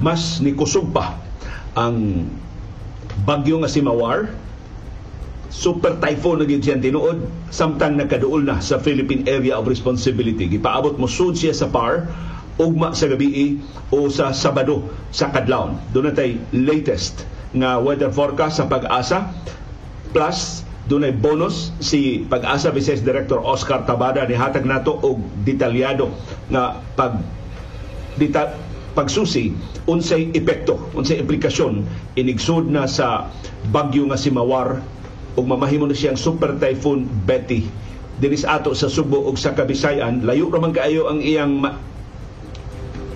mas nikusog pa ang bagyo nga si Mawar. Super typhoon na gyud siyang tinuod. Samtang nakaduol na sa Philippine Area of Responsibility. Gipaabot mo sud siya sa PAR ugma sa gabi o sa Sabado sa Kadlawon doon tay latest nga weather forecast sa pag-asa. Plus dunay bonus si Pag-asa Vice Director Oscar Tabada. Ni hatag nato og detalyado nga pag dita, pagsusi unsay epekto unsay implikasyon inigsud na sa bagyo nga si Mawar ug mamahimo na siyang super typhoon Betty. Dinis ato sa Subo ug sa Kabisayan layo ra man kaayo ang iyang ma-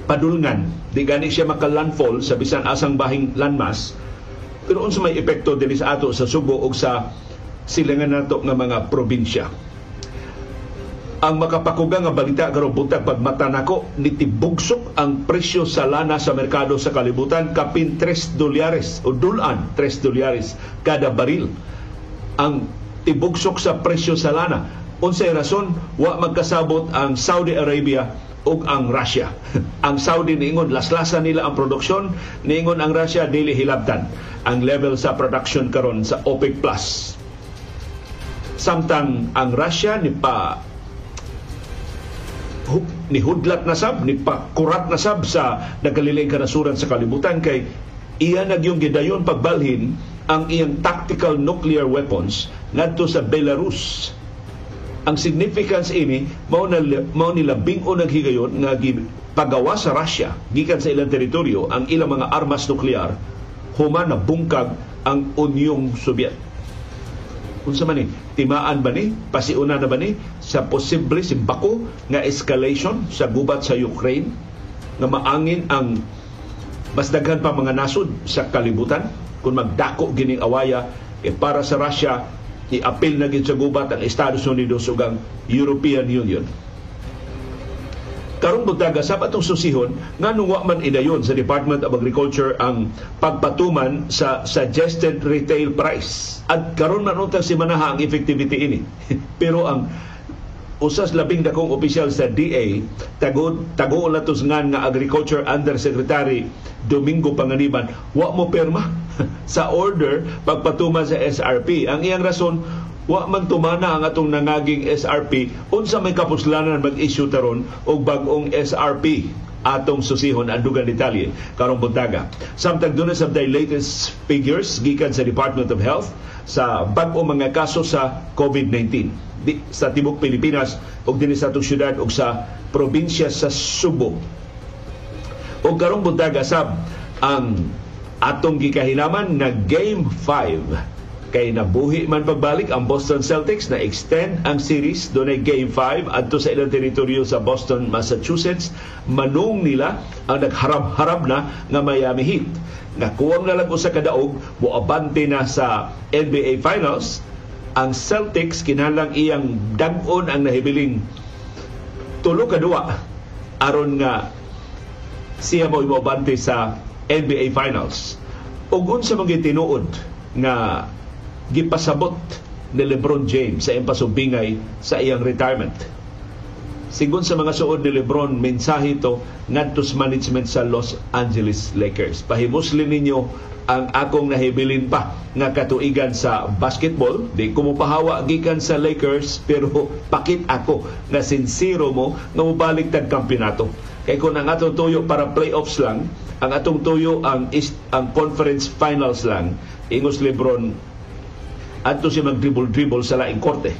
padulngan di gani siya makalandfall sa bisan asang bahing landmass. Pero unsa may epekto dinis ato sa Subo ug sa silangan nato nga mga probinsya ang makapakuga nga balita karon butag pagmata nako nitibugsok ang presyo sa lana sa merkado sa kalibutan kapin 3 dolyares o dulan 3 dolyares kada baril ang tibugsok sa presyo sa lana. Unsay rason wa magkasabot ang Saudi Arabia ug ang Russia. ang Saudi niingon laslasan nila ang produksyon, niingon ang Russia dili hilabtan ang level sa production karon sa OPEC Plus. Samtang ang Russia ni pa ni hudlat na sab, ni pakurat na sab sa nagkaliling kanasuran sa kalibutan kay iya nagyong gidayon pagbalhin ang iyang tactical nuclear weapons ngadto sa Belarus. Ang significance ini mao na mao nila bing-o naghigayon nga pagawa sa Russia gikan sa ilang teritoryo ang ilang mga armas nuklear human na bungkag ang Unyong Soviet. Unsa man ni? Timaan ba ni? Pasiuna na ba ni sa posible simbako nga escalation sa gubat sa Ukraine nga maangin ang mas daghan pa mga nasod sa kalibutan kung magdako gining awaya eh, para sa Russia i-appeal na gid sa gubat ang Estados Unidos ug ang European Union karong buntaga sa atong susihon nga nung man idayon sa Department of Agriculture ang pagpatuman sa suggested retail price. At karon man untang si manaha ang effectivity ini. Pero ang usas labing dakong opisyal sa DA tagod tago latos ngan nga agriculture undersecretary Domingo Panganiban wa mo perma sa order pagpatuma sa SRP ang iyang rason wa man tumana ang atong nangaging SRP unsa may kapuslanan mag-issue taron og bag-ong SRP atong susihon ang dugang detalye karong buntaga. Samtang doon sa the latest figures gikan sa Department of Health sa bag-o mga kaso sa COVID-19 di, sa tibok Pilipinas ug dinhi sa atong syudad ug sa probinsya sa Subo. O karong buntaga sab ang atong gikahinaman na Game 5 kay nabuhi man pagbalik ang Boston Celtics na extend ang series. Dunay game 5 adto sa ilang teritoryo sa Boston, Massachusetts. Manung nila ang nagharap-harap na nga Miami Heat. Nakuwang na lang sa kadaog moabante na sa NBA Finals. Ang Celtics kinahanglang iyang dag-on ang nahibiling tulo ka duwa. Aron nga siya mo moabante sa NBA Finals. Ug unsa man tinuod nga gipasabot ni LeBron James sa impasubingay sa iyang retirement. Sigon sa mga suod ni LeBron, mensahe ito ngadto sa management sa Los Angeles Lakers. Pahimuslin ninyo ang akong nahibilin pa nga katuigan sa basketball. Di ko mo pahawa gikan sa Lakers pero pakit ako na sincero mo nga mobalik tag kampeonato. Kay kung ang atong tuyo para playoffs lang, ang atong tuyo ang, is, ang conference finals lang, ingos Lebron, adto siya mag-dribble-dribble sa laing korte.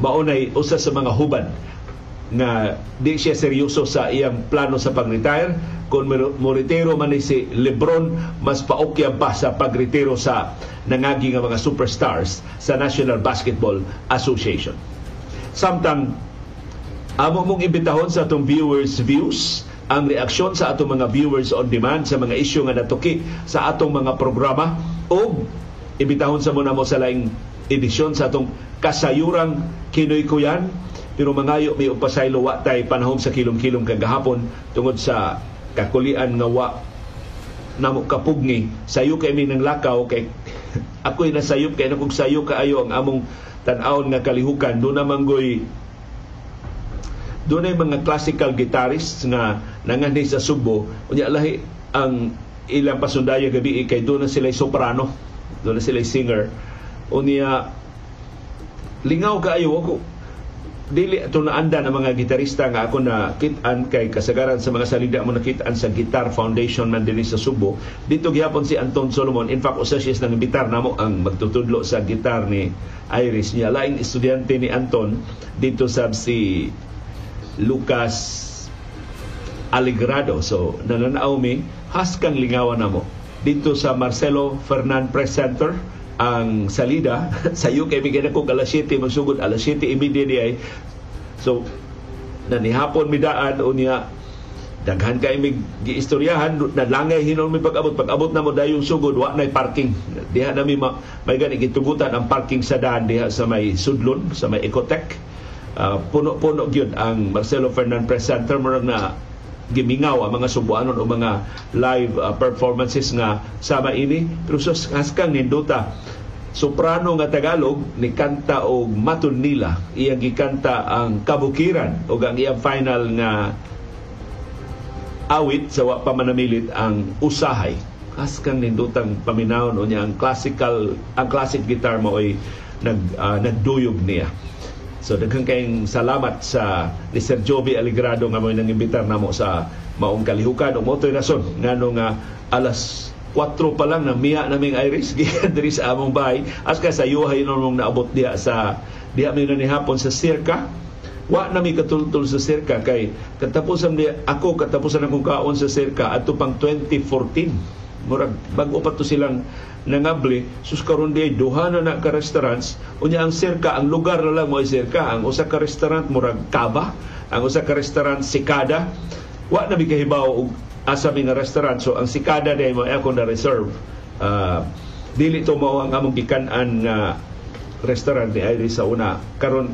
Maunay usa sa mga hubad na di siya seryoso sa iyang plano sa pag-retire kung moritero man si Lebron mas paokya pa sa pagretiro sa nangagi nga mga superstars sa National Basketball Association. Samtang amo mong imbitahon sa atong viewers views ang reaksyon sa atong mga viewers on demand sa mga isyu nga natuki sa atong mga programa o ibitahon sa muna mo sa laing edisyon sa atong kasayurang Kinoy Kuyan. Pero mangayo may upasaylo wa tay panahon sa kilom-kilom kagahapon tungod sa kakulian nga wa namo kapugni. Sayo kay mi nang lakaw kay ako'y nasayop kay nakog sayo kaayo ang among tan-awon nga kalihukan. Do na manggoy doon ay mga classical guitarists nga nangani sa Subo. Unya lahi ang ilang pasundaya gabi kay doon na sila soprano doon na sila singer. Unya lingaw kaayo ako. Dili ato naanda ng mga gitarista nga ako na kitan kay kasagaran sa mga salida mo nakitaan sa Guitar Foundation man dinhi sa Subo. Dito gihapon si Anton Solomon. In fact usa siya nang imbitar namo ang magtutudlo sa gitar ni Iris niya. Laing estudyante ni Anton dito sab si Lucas Aligrado so nananaw mi haskang lingawan namo dito sa Marcelo Fernan Press Center ang salida sa UK bigyan ako alas 7 magsugod. Alas 7 immediately ay so nanihapon mi daan unya daghan kay mig giistoryahan nalangay hinon mi pag-abot. Pag-abot na mo dayong sugod wa nay parking. Diha na mi ma, may gani gitugutan ang parking sa daan diha sa may sudlon sa may Ecotech uh, puno-puno gyud ang Marcelo Fernan Press Center. Murag na gimingaw ang mga subuanon o mga live uh, performances nga sama ini. Pero sa haskang ninduta soprano nga Tagalog ni kanta og maton nila iyang gikanta ang kabukiran. O ang iyang final nga awit sa wa ang usahay. Haskang nindutang paminawon o niya ang classical ang classic guitar mo ay nag uh, nagduyog niya So daghang kayong salamat sa ni Sir Joby Aligrado nga mo nang imbitar namo sa maong kalihukan. O motoy rason ngano nga alas 4 pa lang na miya naming Iris gikan diri sa among bahay. As ka sa yuhay mong naabot diha sa diha mi ni hapon sa Sirka. Wa na mi katultol sa Sirka kay katapusan di ako katapusan akong kaon sa Sirka adto pang 2014 murag bag-o pa to silang nangabli sus karon di duha na na ka restaurants. Unya ang sirka ang lugar na lang mo sirka. Ang usa ka restaurant murag kaba. Ang usa ka restaurant sikada. Wa na kahibaw og asa mi nga restaurant. So ang sikada day mo ako na reserve. Uh, dili to mao ang among gikan-an nga restaurant ni Iris sa una. Karon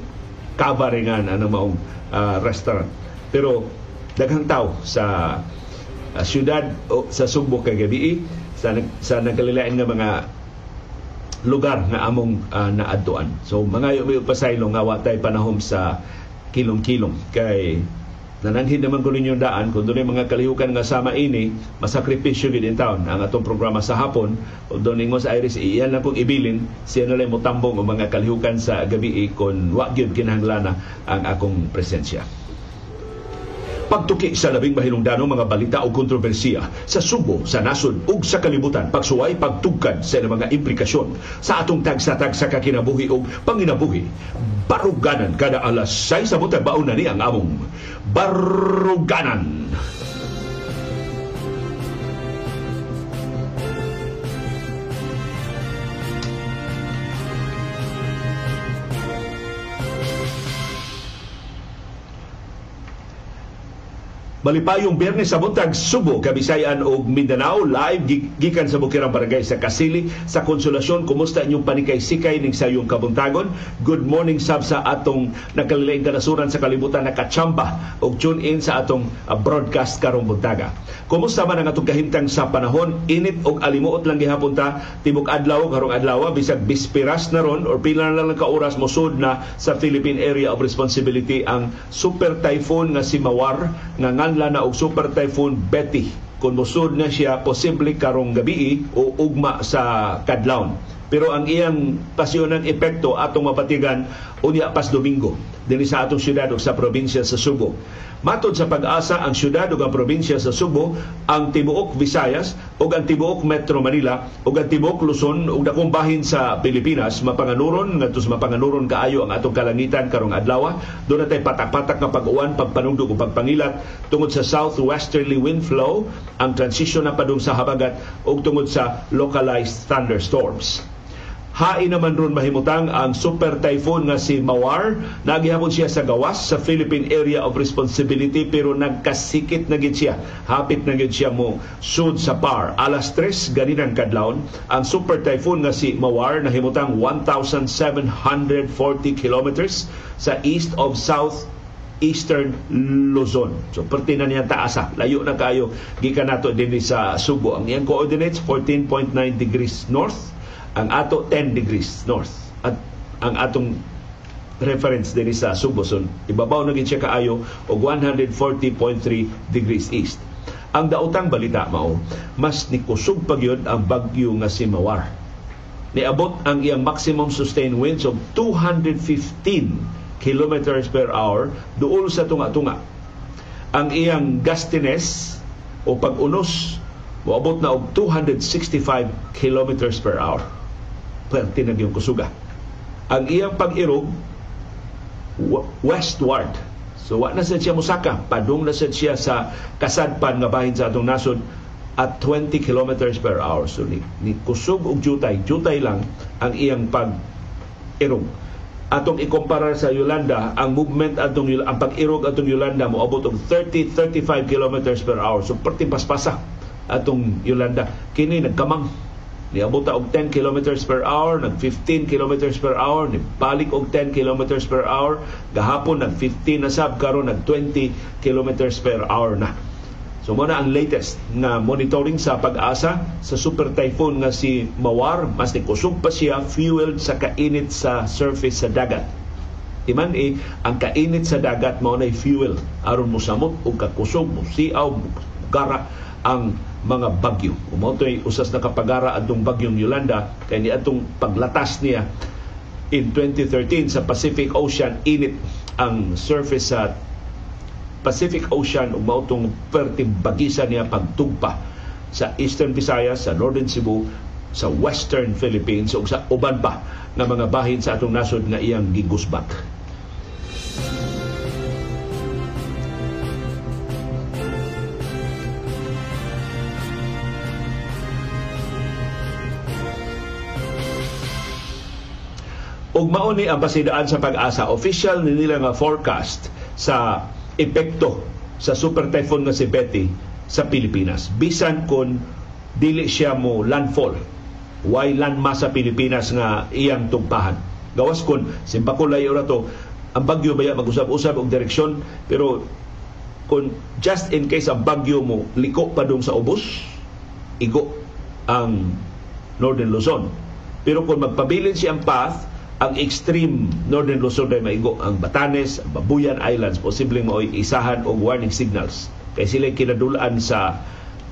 kaba ringan ang maong uh, restaurant. Pero daghang tao sa uh, syudad o sa Sugbo kay gabi sa sa nagkalilain nga mga lugar nga among uh, naadtuan. So mga may pasaylo nga watay panahom sa kilom-kilom kay nananhin naman ko ninyo daan kung doon mga kalihukan nga sama ini masakripisyo gid in town. Ang atong programa sa hapon o doon ingon sa Iris iyan lang kong ibilin siya na lang mo tambong ang mga kalihukan sa gabi kung wa gyud kinahanglan ang akong presensya pagtuki sa labing mahinungdanong mga balita o kontrobersiya sa Subo, sa nasod ug sa kalibutan, pagsuway pagtugkad sa mga implikasyon sa atong tagsa-tag sa kakinabuhi o panginabuhi. Baruganan kada alas 6 sa butang baon na ni ang among Baruganan. Malipayong Biyernes sa buntag Subo, Kabisayan ug Mindanao live gikan sa Bukirang Barangay sa Kasili sa Konsolasyon. Kumusta inyong panikay-sikay ning sayong kabuntagon? Good morning sab sa atong nakalilaing kanasuran sa kalibutan na Kachamba ug tune in sa atong uh, broadcast karong buntaga. Kumusta man ang atong kahimtang sa panahon? Init og alimuot lang gihapon ta tibok adlaw karong adlaw bisag bispiras na ron or pila na lang ka oras na sa Philippine Area of Responsibility ang super typhoon nga si Mawar nga ngan kinahanglan na og super typhoon Betty kung musud na siya posible karong gabi o ugma sa kadlawon. Pero ang iyang pasyonan epekto atong mapatigan unya pas Domingo dinhi sa atong syudad ug sa probinsya sa Subo. Matod sa pag-asa ang syudad ug ang probinsya sa Subo, ang tibuok Visayas ug ang tibuok Metro Manila ug ang tibuok Luzon ug dakong bahin sa Pilipinas mapanganuron ngadto sa mapanganuron kaayo ang atong kalangitan karong adlaw. Doon natay patak-patak nga pag-uwan, pagpanugdog ug pagpangilat tungod sa southwesterly wind flow, ang transition na padung sa habagat ug tungod sa localized thunderstorms. Hain naman ron mahimutang ang super typhoon nga si Mawar. Nagihapon siya sa gawas sa Philippine Area of Responsibility pero nagkasikit na gid siya. Hapit na gid siya mo sud sa par. Alas 3 ganinang kadlawon ang super typhoon nga si Mawar nahimutang 1,740 kilometers sa east of South Eastern Luzon. So perti na niya taasa. Layo na kayo gikan nato dinhi sa Subo. Ang iyang coordinates 14.9 degrees north ang ato 10 degrees north at ang atong reference din sa Suboson. Ibabaw na gid kaayo og 140.3 degrees east. Ang daotang balita mao, mas nikusog pa gyud ang bagyo nga si Mawar. Niabot ang iyang maximum sustained winds of 215 kilometers per hour duol sa tunga-tunga. Ang iyang gustiness o pag-unos moabot na og 265 kilometers per hour. Na yung kusuga. Ang iyang pag-irog westward. So wa na sad siya musaka, padung na sad siya sa kasadpan nga bahin sa atong nasod at 20 kilometers per hour. So ni, ni kusog og jutay, jutay lang ang iyang pag irog. Atong ikumpara sa Yolanda, ang movement atong ang pag-irog atong Yolanda moabot og 30 35 kilometers per hour. So perti paspasa atong Yolanda. Kini nagkamang niabot og 10 kilometers per hour, nag 15 kilometers per hour, ni balik og 10 kilometers per hour, gahapon nag 15 na sab karon nag 20 kilometers per hour na. So mo na ang latest na monitoring sa pag-asa sa super typhoon nga si Mawar, mas ni kusog pa siya fueled sa kainit sa surface sa dagat. Iman eh, ang kainit sa dagat mao na fuel aron mo samot og kakusog mo siaw gara ang mga bagyo. Umotoy usas na kapagara adtong bagyong Yolanda kay ni atong paglatas niya in 2013 sa Pacific Ocean init ang surface sa Pacific Ocean ug mao tong perting bagisa niya pagtugpa sa Eastern Visayas, sa Northern Cebu, sa Western Philippines ug sa uban pa nga mga bahin sa atong nasod nga iyang gigusbat. Ug mao ni ang pasidaan sa pag-asa official ni nila nga forecast sa epekto sa super typhoon nga si Betty sa Pilipinas. Bisan kon dili siya mo landfall. Why landmass sa Pilipinas nga iyang tugpahan? Gawas kon simbakulay ora to ang bagyo baya mag-usab-usab og direksyon pero kung just in case ang bagyo mo liko pa dong sa ubos igo ang Northern Luzon. Pero kung magpabilin siyang path ang extreme northern Luzon ay maigo ang Batanes, ang Babuyan Islands. Posibleng mao'y isahan og warning signals. Kay sila kinadulaan sa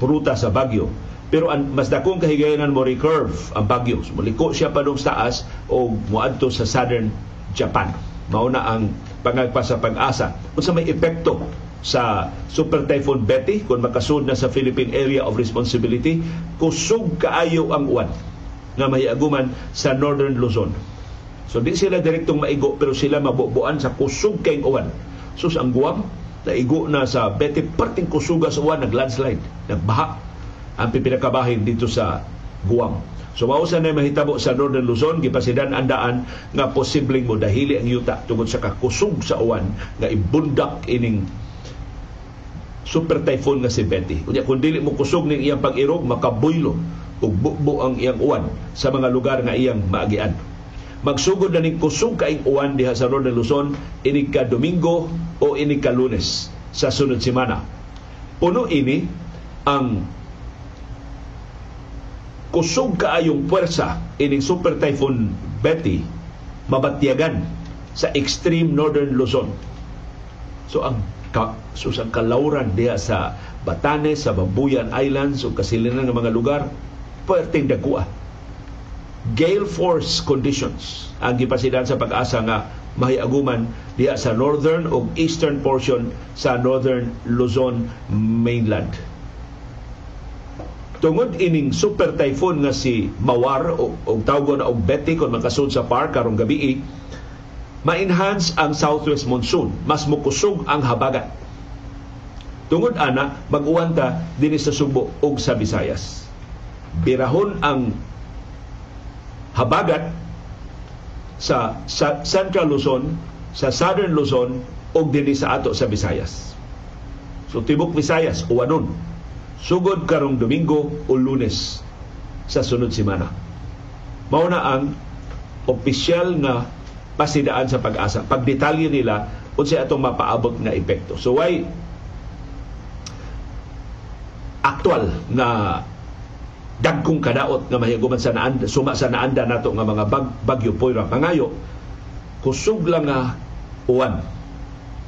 ruta sa Bagyo pero ang mas dakong kahigayonan mo recurve ang Bagyo muliko siya pa sa taas o muadto sa southern Japan. Mao na ang pangagpa sa pag-asa. Unsa may epekto sa Super Typhoon Betty kung makasud na sa Philippine Area of Responsibility kusog kaayo ang uwan nga mahiaguman sa Northern Luzon So di sila direktong maigo pero sila mabubuan sa kusog kay uwan. Sus ang Guam naigo na sa beti parting kusuga sa uwan naglandslide, nagbaha ang pipinakabahin dito sa Guam. So mao sa na mahitabo sa Northern Luzon gipasidan andaan nga posibleng mo dahili ang yuta tungod sa kakusog sa uwan nga ibundak ining super typhoon nga si Betty. Unya kung dili mo kusog ning iyang pag-irog makabuylo ug bukbo ang iyang uwan sa mga lugar nga iyang maagian magsugod na ning kusog kaing uwan diha sa Northern Luzon ini ka Domingo o ini ka Lunes sa sunod semana. Puno ini ang kusog kaayong puwersa ining Super Typhoon Betty mabatyagan sa extreme northern Luzon. So ang ka, so kalauran diha sa Batanes, sa Babuyan Islands o kasilinan ng mga lugar, puwerteng dagwa gale force conditions ang gipasidan sa pag-asa nga mahiaguman diha sa northern o eastern portion sa northern Luzon mainland. Tungod ining super typhoon nga si Mawar o, o tawgon og Betty kung makasud sa par karong gabi ma-enhance ang southwest monsoon. Mas mukusog ang habagat. Tungod ana, mag-uwanta din sa Subo ug sa Visayas. Birahon ang habagat sa, sa Central Luzon, sa Southern Luzon o dinhi sa ato sa Visayas. So tibok Visayas uwanon sugod karong Domingo o Lunes sa sunod semana. Mao na ang opisyal nga pasidaan sa pag-asa. Pagdetalye nila unsay atong mapaabot nga epekto. So why actual na dagkong kadaot nga mahiguman sa naanda, suma sa naanda nato nga mga bag, bagyo poira pangayo kusog lang nga uwan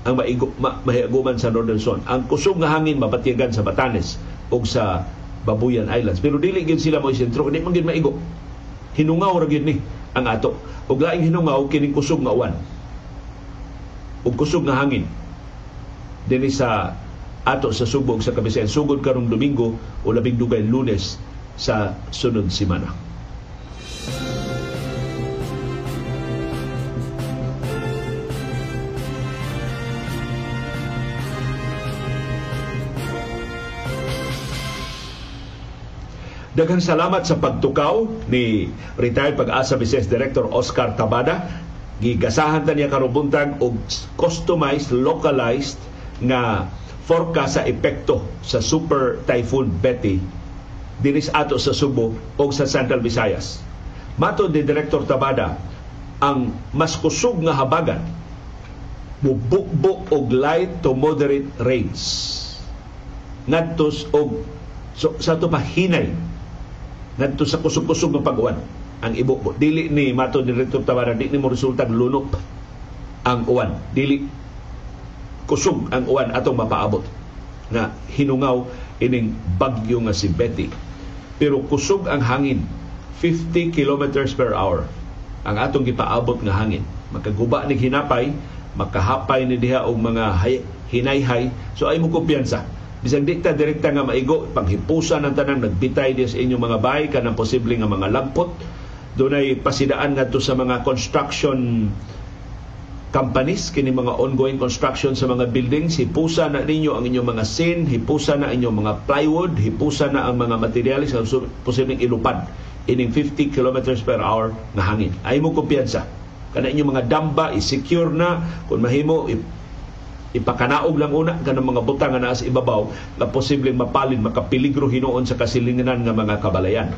ang maigo, ma, mahiaguman sa Northern Zone. Ang kusog nga hangin mapatiyagan sa Batanes o sa Babuyan Islands. Pero dili gyud sila mo sentro, hindi man gyud maigo. Hinungaw ra gyud ni ang ato. Ug laing hinungaw kining kusog nga uwan. Ug kusog nga hangin dinhi sa ato sa subog sa Kabisayan sugod karong Domingo o labing dugay Lunes sa sunod semana. Daghang salamat sa pagtukaw ni retired pag-asa Business Director Oscar Tabada. Gigasahan ta niya karubuntag og customized, localized nga forecast sa epekto sa Super Typhoon Betty dinis ato sa Subo o sa Central Visayas. Mato ni Director Tabada, ang mas kusog nga habagan mubukbok og light to moderate rains. Ngadtos og so, sa to pa hinay sa kusog-kusog ng pag-uwan ang ibukbo. Dili ni mato ni Rector Tabara di ni mo resulta lunok ang uwan. Dili kusog ang uwan atong mapaabot. Na hinungaw ining bagyo nga si Betty. Pero kusog ang hangin 50 kilometers per hour. Ang atong gipaabot nga hangin. Makaguba ni hinapay makahapay ni diha og mga hinayhay. So ay mo kumpiyansa. Bisag di ta direkta nga maigo panghipusan ang tanang nagbitay di sa inyong mga bahay kanang posible nga mga lampot. Dunay pasidaan ngadto sa mga construction companies kini mga ongoing construction sa mga buildings hipusa na ninyo ang inyong mga sin hipusa na inyong mga plywood hipusa na ang mga materyales sa posibleng ilupad. Ining 50 kilometers per hour nga hangin. Ay mo kumpiyansa. Kana inyong mga damba i-secure na. Kung mahimo ipakanaog lang una kanang mga butang nga naa sa ibabaw na posibleng mapalid makapiligro hinuon sa kasilinganan nga mga kabalayan.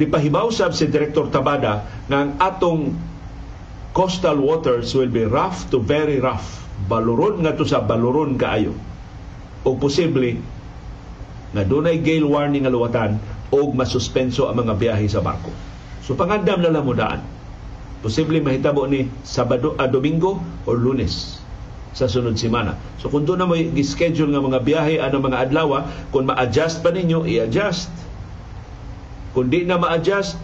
Nipahibaw sab si Director Tabada nga ang atong coastal waters will be rough to very rough. Baluron nga to sa baluron kaayo. O posible nga dunay gale warning nga luwatan o masuspenso ang mga biyahe sa barko. So pangandam na lang mo daan. Posible mahitabo ni Sabado, a Domingo o Lunes sa sunod semana. So kung doon na mo schedule nga mga biyahe ano mga adlaw, kung ma-adjust pa ninyo, i-adjust. Kung di na ma-adjust,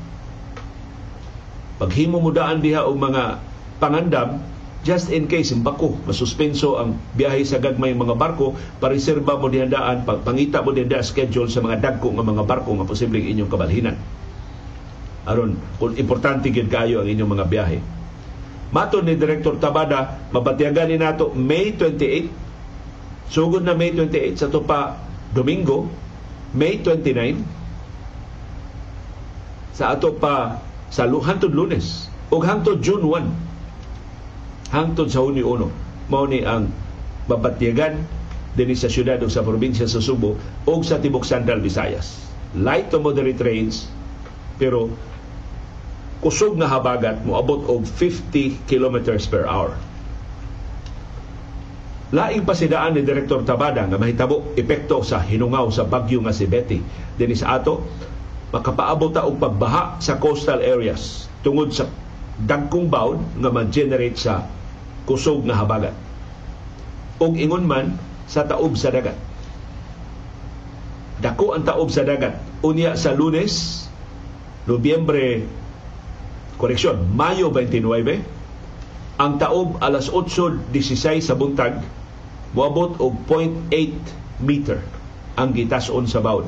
paghimo mo daan diha og mga pangandam, just in case bako, masuspenso ang biyahe sa gagmay mga barko, pareserba mo dihandaan, pangita mo dihandaan schedule sa mga dagko nga mga barko nga posibleng inyong kabalhinan. aron kung importante gid kayo ang inyong mga biyahe Mato ni Director Tabada, mabatiyagan ni nato May 28. Sugod na May 28 sa to pa Domingo, May 29. Sa ato pa sa hangtod Lunes ug hangtod June 1. Hangtod sa Hunyo 1. Mao ni ang mabatiyagan dinhi sa syudad o sa probinsya sa Subo o sa tibok Central Visayas. Light to moderate rains pero kusog nga habagat moabot og 50 kilometers per hour. Laing pasidaan ni Direktor Tabada nga mahitabo epekto sa hinungaw sa bagyo nga si Betty dinhi sa ato makapaabot ta og pagbaha sa coastal areas tungod sa dagkong bawd nga ma-generate sa kusog nga habagat. Og ingon man sa taob sa dagat. Dako ang taob sa dagat. Unya sa Lunes, Nobyembre koreksyon, Mayo 29, ang taob alas 8.16 sa buntag, muabot og 0.8 meter ang gitason sa bawd.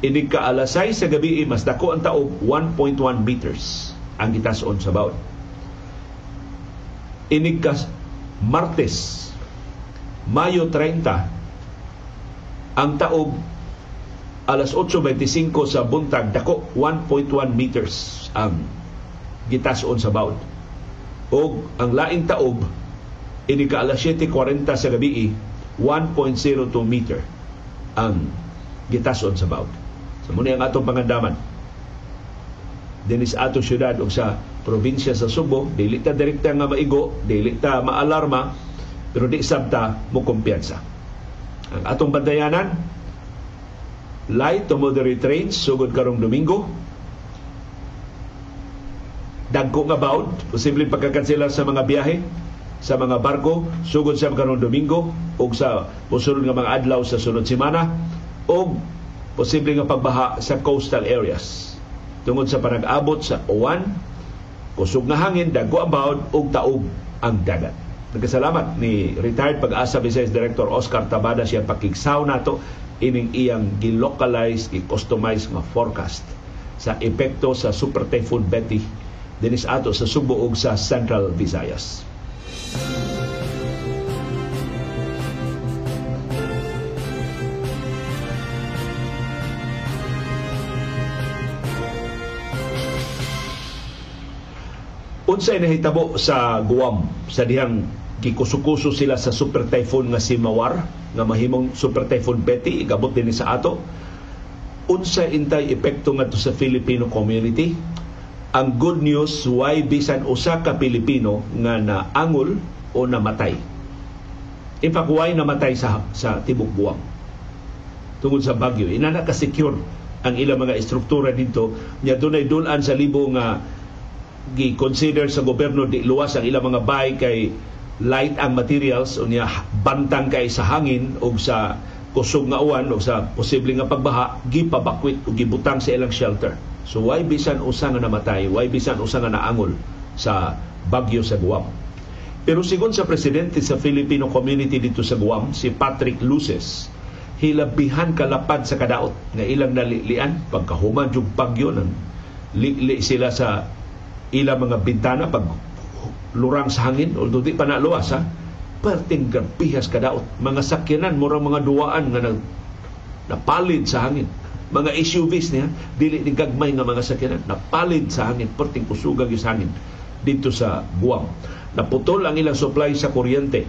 Inig ka alas 6 sa gabi, mas dako ang taob 1.1 meters ang gitason sa bawd. Inig ka Martes, Mayo 30, ang taob alas 8.25 sa buntag, dako 1.1 meters ang gitason sa bawd. O ang laing taob, ini ka alas 7.40 sa gabi, 1.02 meter ang gitason sa bawd. Muna ang atong pangandaman. Dinis atong syudad o sa probinsya sa Subo, dili ta direkta nga maigo, dili ta maalarma, pero di sabta mo kumpiyansa. Ang atong bandayanan, light to moderate rains sugod karong Domingo, dagko nga baud, posibleng pagkakansela sa mga biyahe sa mga barko sugod sa karong Domingo o sa musunod nga mga adlaw sa sunod semana o posible nga pagbaha sa coastal areas tungod sa panag-abot sa uwan, kusog nga hangin, dagko ang baod ug taog ang dagat. Nagkasalamat ni retired pag-asa Vice Director Oscar Tabada siya pakigsaw nato ining iyang gilocalize, i-customize nga forecast sa epekto sa Super Typhoon Betty dinis ato sa Subo ug sa Central Visayas. Unsay nahitabo sa Guam sa dihang gikusukuso sila sa super typhoon nga si Mawar nga mahimong super typhoon Betty igabot din sa ato. Unsa intay epekto ngadto sa Filipino community? Ang good news why bisan usa ka Pilipino nga naangol o namatay? In fact why namatay sa sa tibok buwang tungod sa bagyo ina na ka secure ang ilang mga istruktura dito. Nya dunay dulan sa libo nga gi-consider sa gobyerno di luwas ang ilang mga bahay kay light ang materials o niya bantang kay sa hangin o sa kusog nga uwan o sa posible nga pagbaha gipabakwit o gibutang sa ilang shelter. So why bisan usa nga namatay? Why bisan usa nga naangol sa bagyo sa Guam? Pero sigon sa presidente sa Filipino community dito sa Guam si Patrick Luces hilabihan kalapad sa kadaot nga ilang nalilian pagkahuman jug bagyo nang li, sila sa ila mga bintana pag lurang sa hangin although di pa na luwas ha? Perting gabihas kadaot mga sakyanan murang mga duwaan nga nag napalid sa hangin. Mga SUVs niya dili ni gagmay nga mga sakyanan napalid sa hangin. Perting kusugang sa hangin dito sa Guam. Naputol ang ilang supply sa kuryente.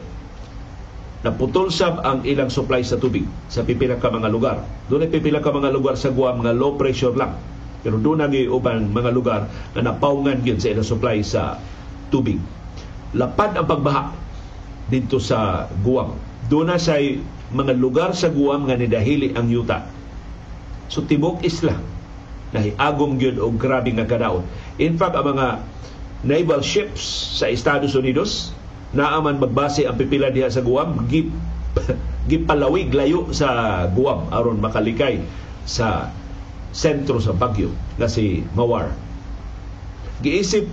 Naputol sab ang ilang supply sa tubig. Sa pipila ka mga lugar. Doon ay pipila ka mga lugar sa Guam nga low pressure lang pero doon nagi uban mga lugar na napawngan gyud sa ilang supply sa tubig. Lapad ang pagbaha dito sa Guam. Doon na sa mga lugar sa Guam nga nidahili ang yuta. So tibok isla nahiagom gyud og grabe nga kadaot. In fact, ang mga naval ships sa Estados Unidos naaman magbase ang pipila diha sa Guam gip gipalawig layo sa Guam aron makalikay sa sentro sa bagyo nga si Mawar. Giisip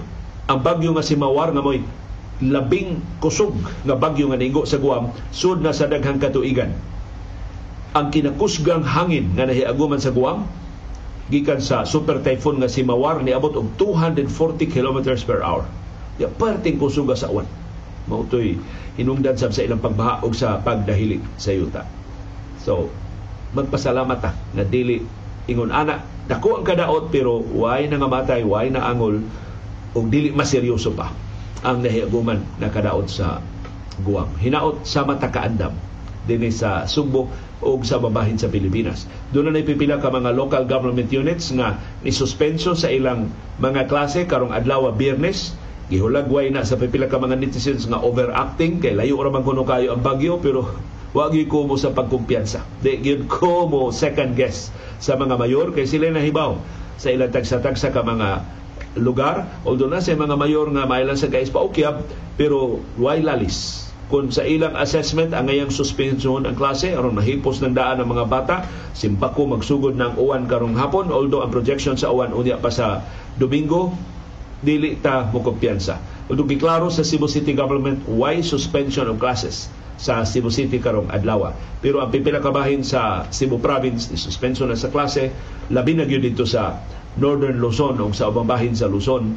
ang bagyo nga si Mawar nga mo'y labing kusog nga bagyo nga nigo sa Guam sud na sa daghang katuigan. Ang kinakusgang hangin nga nahiaguman sa Guam gikan sa super typhoon nga si Mawar ni abot og 240 kilometers per hour. Ya perting kusog sa uwan. Mautoy hinungdan sab sa ilang pagbaha og sa pagdahili sa yuta. So, magpasalamat ta na dili ingon ana dako ang kadaot pero why nangamatay why naangol ug dili maseryoso pa ang nahiaguman na kadaot sa Guam. Hinaot sa mata kaandam dinhi sa Sugbo o sa babahin sa Pilipinas. Doon na pipila ka mga local government units nga ni suspenso sa ilang mga klase karong adlaw Biyernes. Gihulagway na sa pipila ka mga netizens nga overacting kay layo ra man kuno kayo ang bagyo pero Wagi ko mo sa pagkumpiyansa. Di gyud ko mo second guess sa mga mayor kay sila nahibaw sa ilang tagsa-tagsa ka mga lugar. Although na sa mga mayor nga mailan sa guys paukyab pero why lalis? Kung sa ilang assessment ang ngayang suspension ang klase aron mahipos ng daan ng mga bata, simpako magsugod ng uwan karong hapon although ang projection sa uwan unya pa sa Domingo dili ta mo kumpiyansa. Although giklaro sa Cebu City Government why suspension of classes sa Cebu City karong adlaw. Pero ang pipila kabahin sa Cebu Province suspension na sa klase. Labi na gyud dito sa Northern Luzon o sa ubang bahin sa Luzon.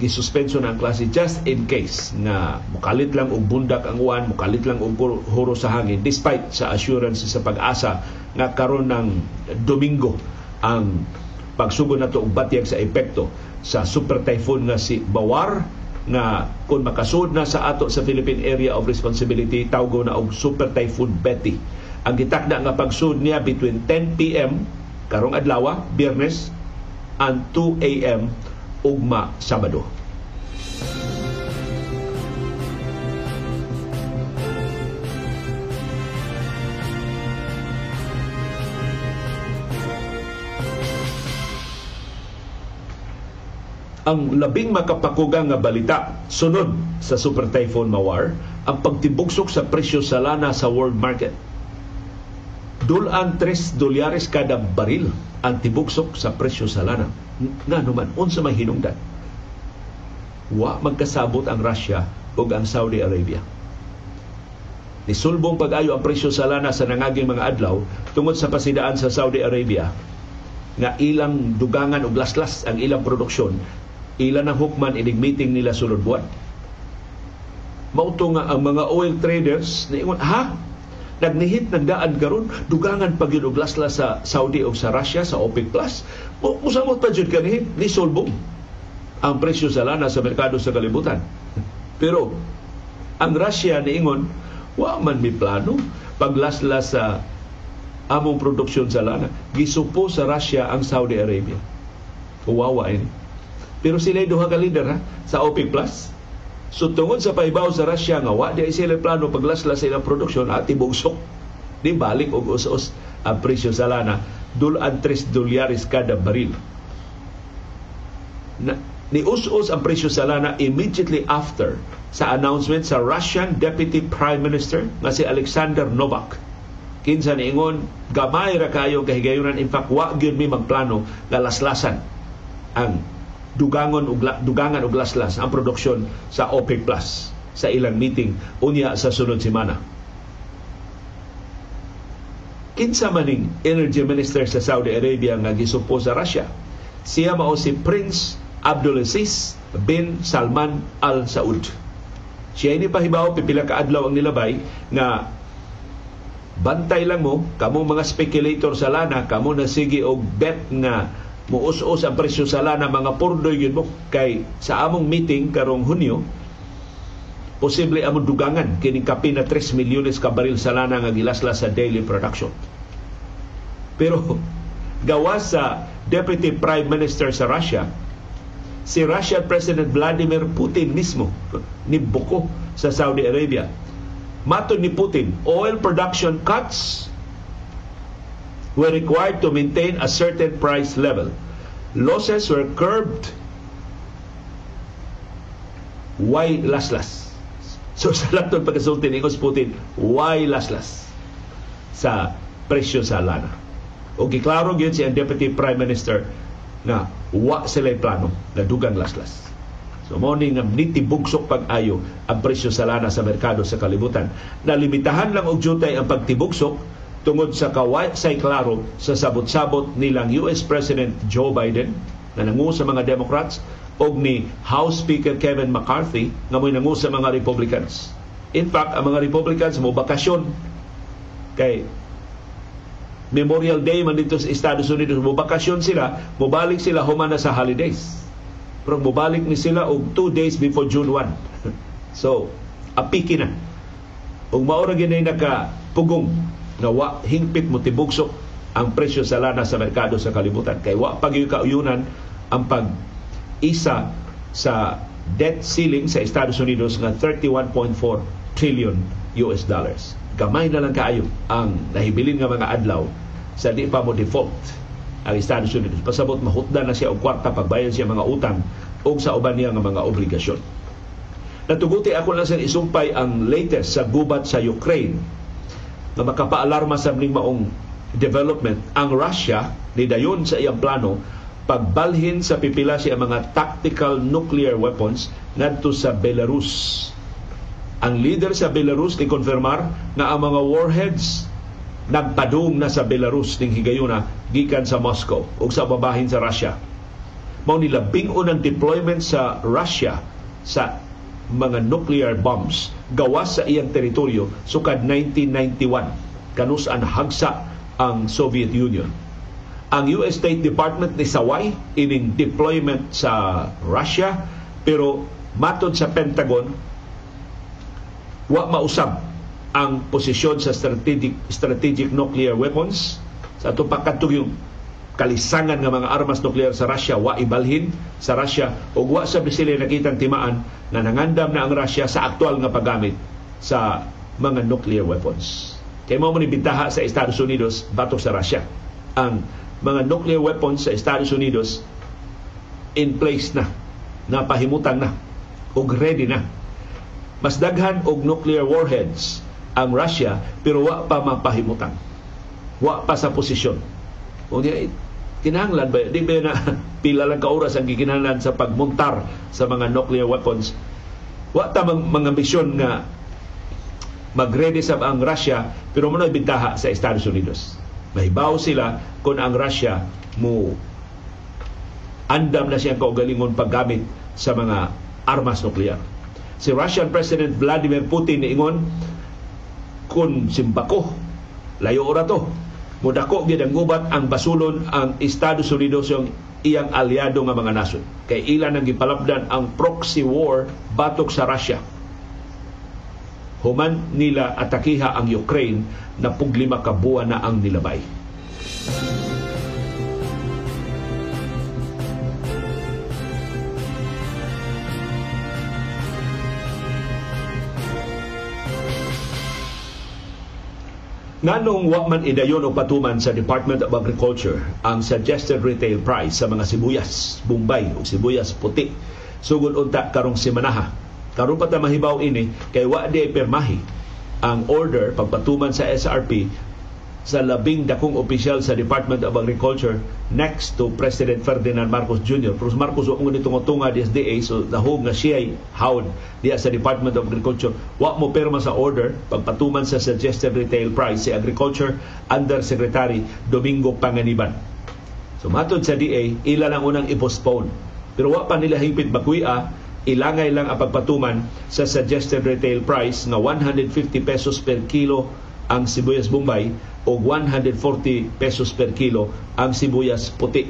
Gisuspension ang klase just in case na mukalit lang og bundak ang uwan, mukalit lang og huro sa hangin despite sa assurance sa pag-asa nga karon ng Domingo ang pagsugod nato og batyag sa epekto sa super typhoon nga si Bawar nga kung makasud na sa ato sa Philippine Area of Responsibility tawgo na og Super Typhoon Betty. Ang gitakda nga pagsud niya between 10 PM karong adlaw, Biyernes and 2 AM ugma Sabado. Ang labing makapakugang nga balita sunod sa Super Typhoon Mawar ang pagtibugsok sa presyo sa lana sa world market. Dulan 3 dolyares kada baril ang tibugsok sa presyo sa lana. Nga naman, unsa may hinungdan? Wa magkasabot ang Russia ug ang Saudi Arabia. Nisulbong pag-ayo ang presyo sa lana sa nangaging mga adlaw tungod sa pasidaan sa Saudi Arabia nga ilang dugangan og laslas ang ilang produksyon ilan ang hukman inig meeting nila sulod buwan. Mauto nga ang mga oil traders niingon, ha? Nagnihit ng daan karon dugangan pag yun sa Saudi o sa Russia sa OPEC Plus. Musamot pa dyan kanihit, ni solbong ang presyo sa lana sa merkado sa kalibutan. Pero ang Russia niingon, wa man mi plano paglasla sa among produksyon sa lana. Gisupo sa Russia ang Saudi Arabia. Uwawa ini. Pero sila duha ka leader ha, sa OPEC Plus. So tungod sa paibaw sa Russia nga wa di sila plano paglasla sa ilang produksyon at ibugsok. Di balik og us-us ang presyo sa lana dulan 3 dolyares kada baril. Na, ni us-us ang presyo sa lana immediately after sa announcement sa Russian Deputy Prime Minister nga si Alexander Novak kinsa niingon gamay ra kayo kahigayunan in fact wa gyud mi magplano nga laslasan ang dugangon og dugangan og laslas ang produksyon sa OPEC Plus sa ilang meeting unya sa sunod semana. Kinsa maning energy minister sa Saudi Arabia nga gisupo sa Russia? Siya mao si Prince Abdulaziz bin Salman Al Saud. Siya ini pahibaw pipila ka adlaw ang nilabay nga bantay lang mo kamo mga speculator sa lana kamo na sige og bet nga muus-us ang presyo sa lana mga purdoy yun mo. Kay sa among meeting karong Hunyo posible among dugangan kini kapi na 3 milyones ka baril sa lana nga gilasla sa daily production. Pero gawa sa Deputy Prime Minister sa Russia si Russian President Vladimir Putin mismo ni buko sa Saudi Arabia mato ni Putin oil production cuts were required to maintain a certain price level. Losses were curbed. Why laslas? So sa lahat ng pagkasulti ni Putin, why laslas sa presyo sa lana? O giklaro gyud si Deputy Prime Minister na wa sila plano na dugang laslas. So mo ni nga nitibugsok pag-ayo ang presyo sa lana sa merkado sa kalibutan. Nalimitahan lang og jutay ang pagtibugsok tungod sa kaway say klaro sa sabot-sabot nilang US President Joe Biden na nangu sa mga Democrats o ni House Speaker Kevin McCarthy nga mo'y nangu sa mga Republicans. In fact, ang mga Republicans mo bakasyon kay Memorial Day man dito sa Estados Unidos, mo bakasyon sila, mobalik sila humana sa holidays. Pero mobalik ni sila og two days before June 1. so, apiki na. Ug maura ginay naka pugong nga wa hingpit mo tibugsok ang presyo sa lana sa merkado sa kalibutan kay wa pag kauyunan ang pag isa sa debt ceiling sa Estados Unidos nga 31.4 trillion US dollars. Gamay na lang kaayo ang nahibilin nga mga adlaw sa di pa mo default ang Estados Unidos. Pasabot mahutda na siya og kwarta pagbayad siya mga utang o sa uban niya nga mga obligasyon. Natuguti ako lang sa isumpay ang latest sa gubat sa Ukraine na makapaalarma sa ning maong development ang Russia ni dayon sa iyang plano pagbalhin sa pipila siya mga tactical nuclear weapons ngadto sa Belarus. Ang leader sa Belarus ni konfirmar na ang mga warheads nagpadung na sa Belarus ning higayuna gikan sa Moscow ug sa babahin sa Russia. Mao ni labing unang deployment sa Russia sa mga nuclear bombs gawas sa iyang teritoryo sukad 1991 kanus an hagsa ang Soviet Union. Ang US State Department ni saway ining deployment sa Russia pero matod sa Pentagon wa mausab ang posisyon sa strategic strategic nuclear weapons sa atong pagkatug yung kalisangan nga mga armas nuklear sa Russia wa ibalhin sa Russia ug wa sa sila nakitang timaan na nangandam na ang Russia sa aktual nga paggamit sa mga nuclear weapons. Kay mao ni bintaha sa Estados Unidos batok sa Russia. Ang mga nuclear weapons sa Estados Unidos in place na na pahimutang na ug ready na. Mas daghan og nuclear warheads ang Russia pero wa pa mapahimutang. Wa pa sa posisyon. Unya kinahanglan ba? Di ba na pila lang ka oras ang gikinahanglan sa pagmontar sa mga nuclear weapons? Wa ta mang, mga ambisyon nga mag-ready sa ang Russia pero manoy bintaha sa Estados Unidos. Mahibaw sila kung ang Russia mo andam na siyang kaugalingon paggamit sa mga armas nuklear si Russian President Vladimir Putin niingon kung simbako layo ora to mudako gid ang gubat ang basulon ang Estados Unidos yung iyang aliado nga mga nasod. Kay ilan ang gipalabdan ang proxy war batok sa Russia. Human nila atakiha ang Ukraine na puglima ka buwan na ang nilabay. Nganong wa man idayon o patuman sa Department of Agriculture ang suggested retail price sa mga sibuyas, bumbay o sibuyas puti sugod unta karong semanaha. Karon pa ta mahibaw ini kay wa di permahi ang order pagpatuman sa SRP sa labing dakong opisyal sa Department of Agriculture next to President Ferdinand Marcos Jr. Pero Marcos wa mo tunga di SDA so dahog nga siya hawd diya sa Department of Agriculture wa mo perma sa order pagpatuman sa suggested retail price si Agriculture Under Secretary Domingo Panganiban. So matod sa DA, ila lang unang i-postpone. Pero wa pa nila higpit bakuya ilangay lang ang pagpatuman sa suggested retail price nga 150 pesos per kilo ang sibuyas bombay o 140 pesos per kilo ang sibuyas puti.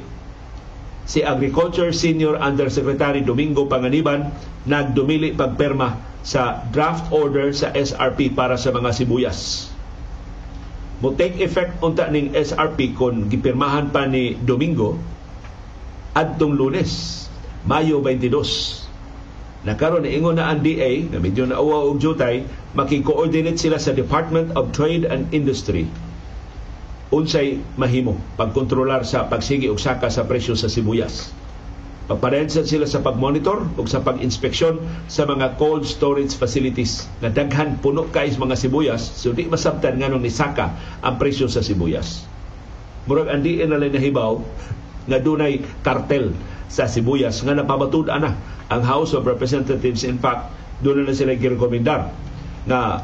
Si Agriculture Senior Undersecretary Domingo Panganiban nagdumili pagperma sa draft order sa SRP para sa mga sibuyas. Mo take effect unta ning SRP kon gipirmahan pa ni Domingo adtong Lunes, Mayo 22 Nakaroon ingon na ang DA na medyo nauwa og jutay maki-coordinate sila sa Department of Trade and Industry unsay mahimo pagkontrolar sa pagsigi og saka sa presyo sa sibuyas. Pagparensan sila sa pagmonitor ug sa pag-inspeksyon sa mga cold storage facilities na daghan puno kay mga sibuyas so di masabtan nganong nisaka ang presyo sa sibuyas. Murag andi na nahibaw nga dunay kartel sa sibuyas nga napamatud na ang House of Representatives in fact doon na sila girekomendar na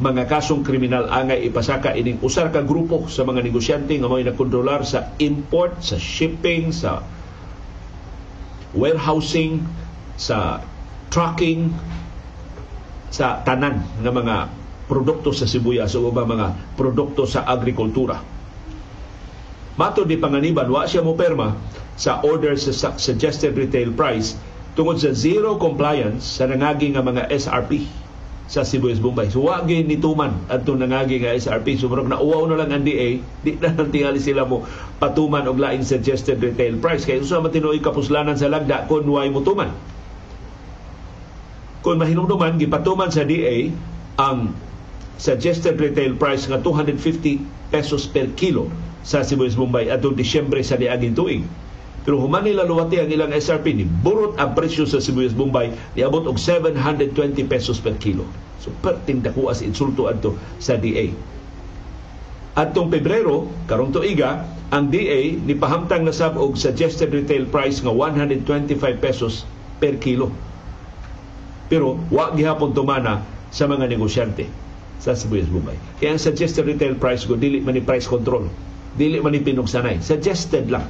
mga kasong kriminal angay ipasaka ining usar ka grupo sa mga negosyante nga may nakontrolar sa import, sa shipping, sa warehousing, sa trucking, sa tanan nga mga produkto sa sibuyas o ba mga produkto sa agrikultura. Mato di panganiban, wa siya mo perma sa order sa suggested retail price tungod sa zero compliance sa nangagi nga mga SRP sa Sibuyas Bombay. So wa gyud nituman adto nangagi nga SRP so na uwaw na lang ang DA di na nang tingali sila mo patuman og laing suggested retail price. Kay usa man tinuoy kapuslanan sa lagda kun way mutuman. Kung mahinumduman gipatuman sa DA ang suggested retail price nga 250 pesos per kilo sa Sibuyas Bombay adtong Disyembre sa niaging tuig pero human nila luwati ang ilang SRP ni burot ang presyo sa sibuyas Bombay niabot og 720 pesos per kilo. So perting dako as insulto adto sa DA. Adtong Pebrero, karong tuiga, ang DA ni pahamtang na sab og suggested retail price nga 125 pesos per kilo. Pero wa gihapon tumana sa mga negosyante sa Sibuyas Bombay. Kaya ang suggested retail price ko dili man ni price control. Dili man ni pinugsanay. Suggested lang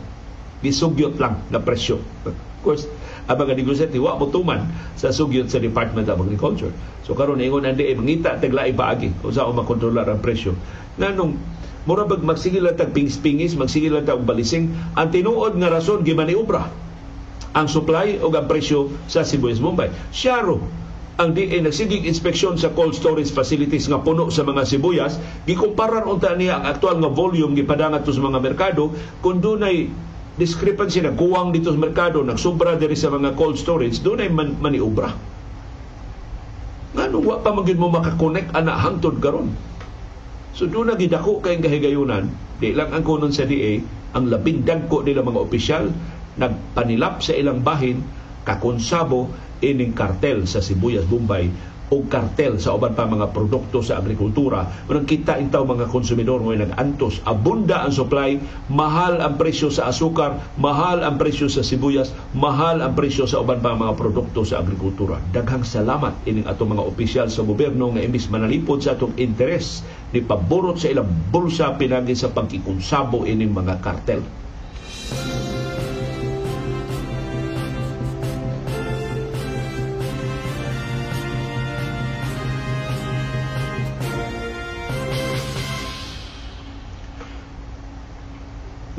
gisugyot lang na presyo. Of course, ang mga negosyante wa mo tuman sa sugyot sa Department of Agriculture. So karon ingon andi ay mangita taglaay paagi usa o makontrolar ang presyo. Nanong mura bag magsigil tag pingis-pingis, magsigil tag balising, ang tinuod nga rason gimaniobra ang supply o ang presyo sa Sibuyas Bombay. Syaro, ang DA nagsigig inspeksyon sa cold storage facilities nga puno sa mga sibuyas, gikumparan unta niya ang aktual nga volume gipadangat sa mga merkado kung dunay discrepancy na kuwang dito sa merkado, nagsubra diri sa mga cold storage, doon ay man, maniubra. Nga nung wa pa magin mo makakonek ana hangtod karon. So doon na gidako kay kahigayunan, di lang ang kunon sa DA, ang labing dagko nila mga opisyal, nagpanilap sa ilang bahin kakonsabo ining kartel sa Sibuyas, Bombay o kartel sa uban pa mga produkto sa agrikultura. Manang kita intaw mga konsumidor ngayon nag-antos. Abunda ang supply, mahal ang presyo sa asukar, mahal ang presyo sa sibuyas, mahal ang presyo sa uban pa mga produkto sa agrikultura. Daghang salamat ining atong mga opisyal sa gobyerno nga imbis manalipod sa atong interes ni paborot sa ilang bulsa pinagi sa pagkikunsabo ining mga kartel.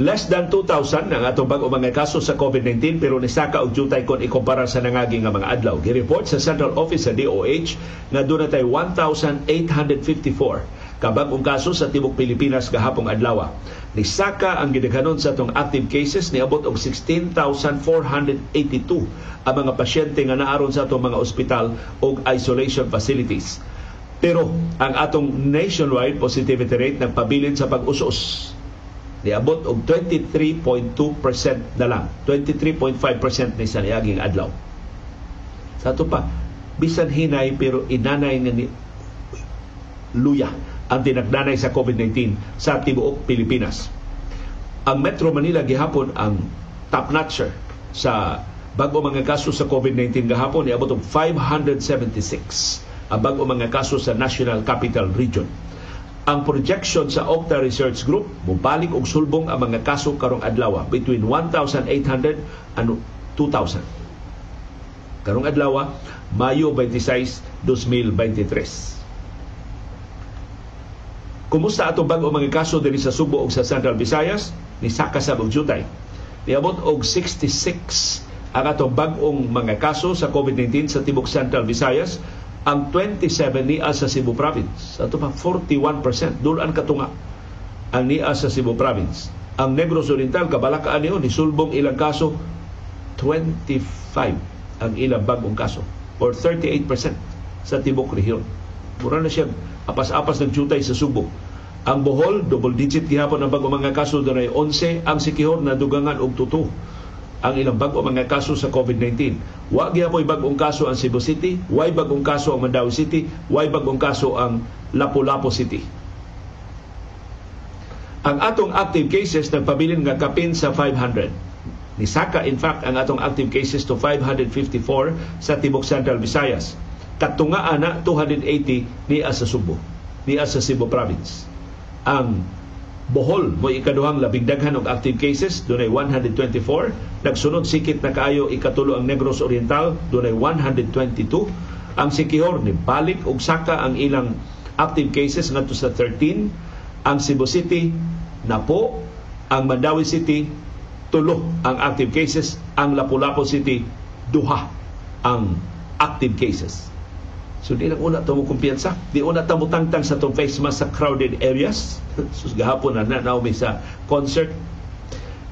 Less than 2,000 ang atong bag mga kaso sa COVID-19 pero nisaka og jutay kon ikumpara sa nangagi nga mga adlaw. Gireport sa Central Office sa DOH nga doon natay 1,854 kabag-ong kaso sa tibok Pilipinas gahapong adlaw. Nisaka ang gidaghanon sa atong active cases niabot og 16,482 ang mga pasyente nga naaron sa atong mga ospital o isolation facilities. Pero ang atong nationwide positivity rate nagpabilin sa pag-usos niabot og 23.2% na lang. 23.5% ni sa niaging adlaw. Sa ato pa bisan hinay pero inanay nga ni luya ang tinagdanay sa COVID-19 sa tibuok Pilipinas. Ang Metro Manila gihapon ang top notcher sa bago mga kaso sa COVID-19 gahapon niabot og 576 ang bago mga kaso sa National Capital Region ang projection sa Okta Research Group mubalik og sulbong ang mga kaso karong adlaw between 1,800 and 2,000. Karong adlaw Mayo 26, 2023. Kumusta atong bag mga kaso diri sa Subo ug sa Central Visayas? Ni saka sa Bugjutay. Niabot og 66 ang atong bag-ong mga kaso sa COVID-19 sa tibok Central Visayas ang 27 niya sa Cebu Province. Ato pa 41%. Dulan katunga ang niya sa Cebu Province. Ang Negros Oriental, kabalakaan niyo, nisulbong ilang kaso, 25 ang ilang bagong kaso or 38% sa Tibok Rehiyon. Mura na siya apas-apas ng jutay sa Subo. Ang Bohol, double digit gihapon ang bagong mga kaso doon ay 11. Ang Sikihor na dugangan og tuto ang ilang bag-o mga kaso sa COVID-19. Wa gyapon bag-ong kaso ang Cebu City, way bag-ong kaso ang Mandawi City, way bag-ong kaso ang Lapu-Lapu City. Ang atong active cases nagpabilin nga kapin sa 500. Nisaka in fact ang atong active cases to 554 sa Tibok Central Visayas. Katungaan na 280 ni sa Subo, ni sa Cebu Province. Ang Bohol mo ikaduhang labing daghan og active cases dunay 124 nagsunod sikit na kaayo ikatulo ang Negros Oriental dunay 122 ang Sikihor ni balik og saka ang ilang active cases ngadto sa 13 ang Cebu City na po ang Mandawi City tulo ang active cases. Ang Lapu-Lapu City duha ang active cases So di lang una mo kumpiyansa. Di una mo tangtang sa tong face mask sa crowded areas. so gahapon na na mi sa concert.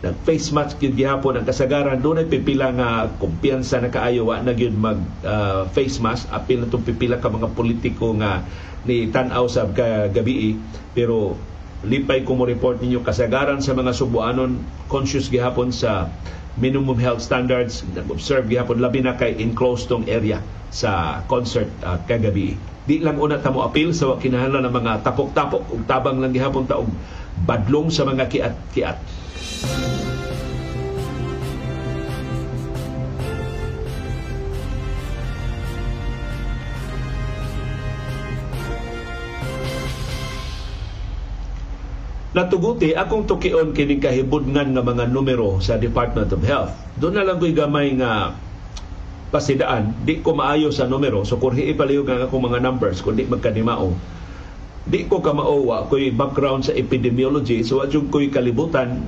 Nag face mask gyud gihapon ang kasagaran. Doon ay pipila nga kumpiyansa na kaayo na gyud mag uh, face mask. Apil na pipila ka mga politiko nga ni tan-aw sa gabi pero lipay ko mo report ninyo kasagaran sa mga subuanon conscious gihapon sa minimum health standards. Nag-observe gihapon labi na kay enclosed tong area sa concert uh, kagabi. Di lang una ta mo apil sa kinahanglan ng mga tapok-tapok ug tabang lang gihapon ta badlong sa mga kiat-kiat. Natuguti akong tukion kining kahibudngan nga mga numero sa Department of Health. Doon na lang gamay nga pasidaan, di ko maayo sa numero, so kung ipalihog ang akong mga numbers, kung di magkanimao, di ko kamauwa ko'y background sa epidemiology, so adjung ko'y kalibutan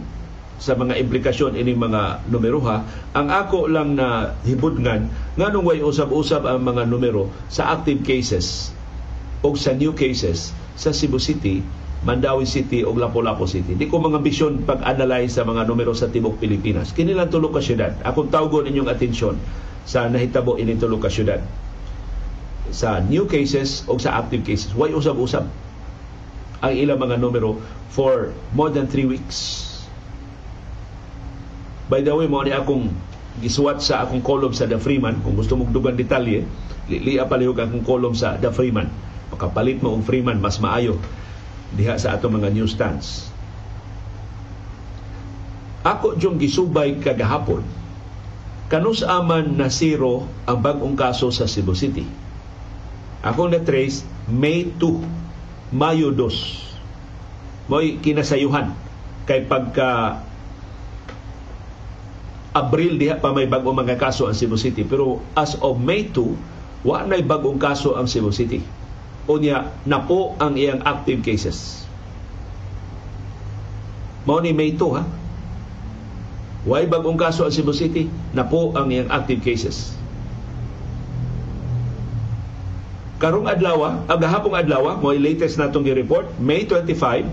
sa mga implikasyon ini mga numero ha. Ang ako lang na hibudngan, nga nung way usab-usab ang mga numero sa active cases o sa new cases sa Cebu City, Mandawi City o Lapu-Lapu City. Di ko mga bisyon pag-analyze sa mga numero sa Tibok Pilipinas. Kinilang tulo ka syudad. Akong tawgon inyong atensyon sa nahitabo ini tulo ka syudad. Sa new cases o sa active cases way usab-usab? Ang ilang mga numero for more than 3 weeks. By the way mo ni akong gisuwat sa akong column sa The Freeman. Kung gusto mong dugang detalye lilia palihog akong column sa The Freeman. Makapalit mo ang Freeman mas maayo diha sa ato mga newsstands ako yung gisubay kagahapon kanus aman na zero ang bagong kaso sa Cebu City. Ako na trace May 2 Mayo 2 mo'y kinasayuhan kay pagka Abril diha pa may bagong mga kaso ang Cebu City. Pero as of May 2 wa nay bagong kaso ang Cebu City. Unya na po ang iyang active cases. Mao ni May 2 ha Way bagong kaso ang Cebu City na po ang iyang active cases karong adlaw ang gahapong adlaw mo latest natong gi-report May 25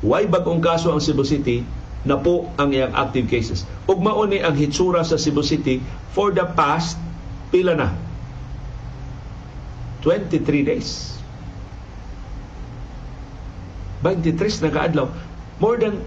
way bagong kaso ang Cebu City na po ang iyang active cases. Ug mao ni ang hitsura sa Cebu City for the past pila na 23 days. 23 na kaadlaw. More than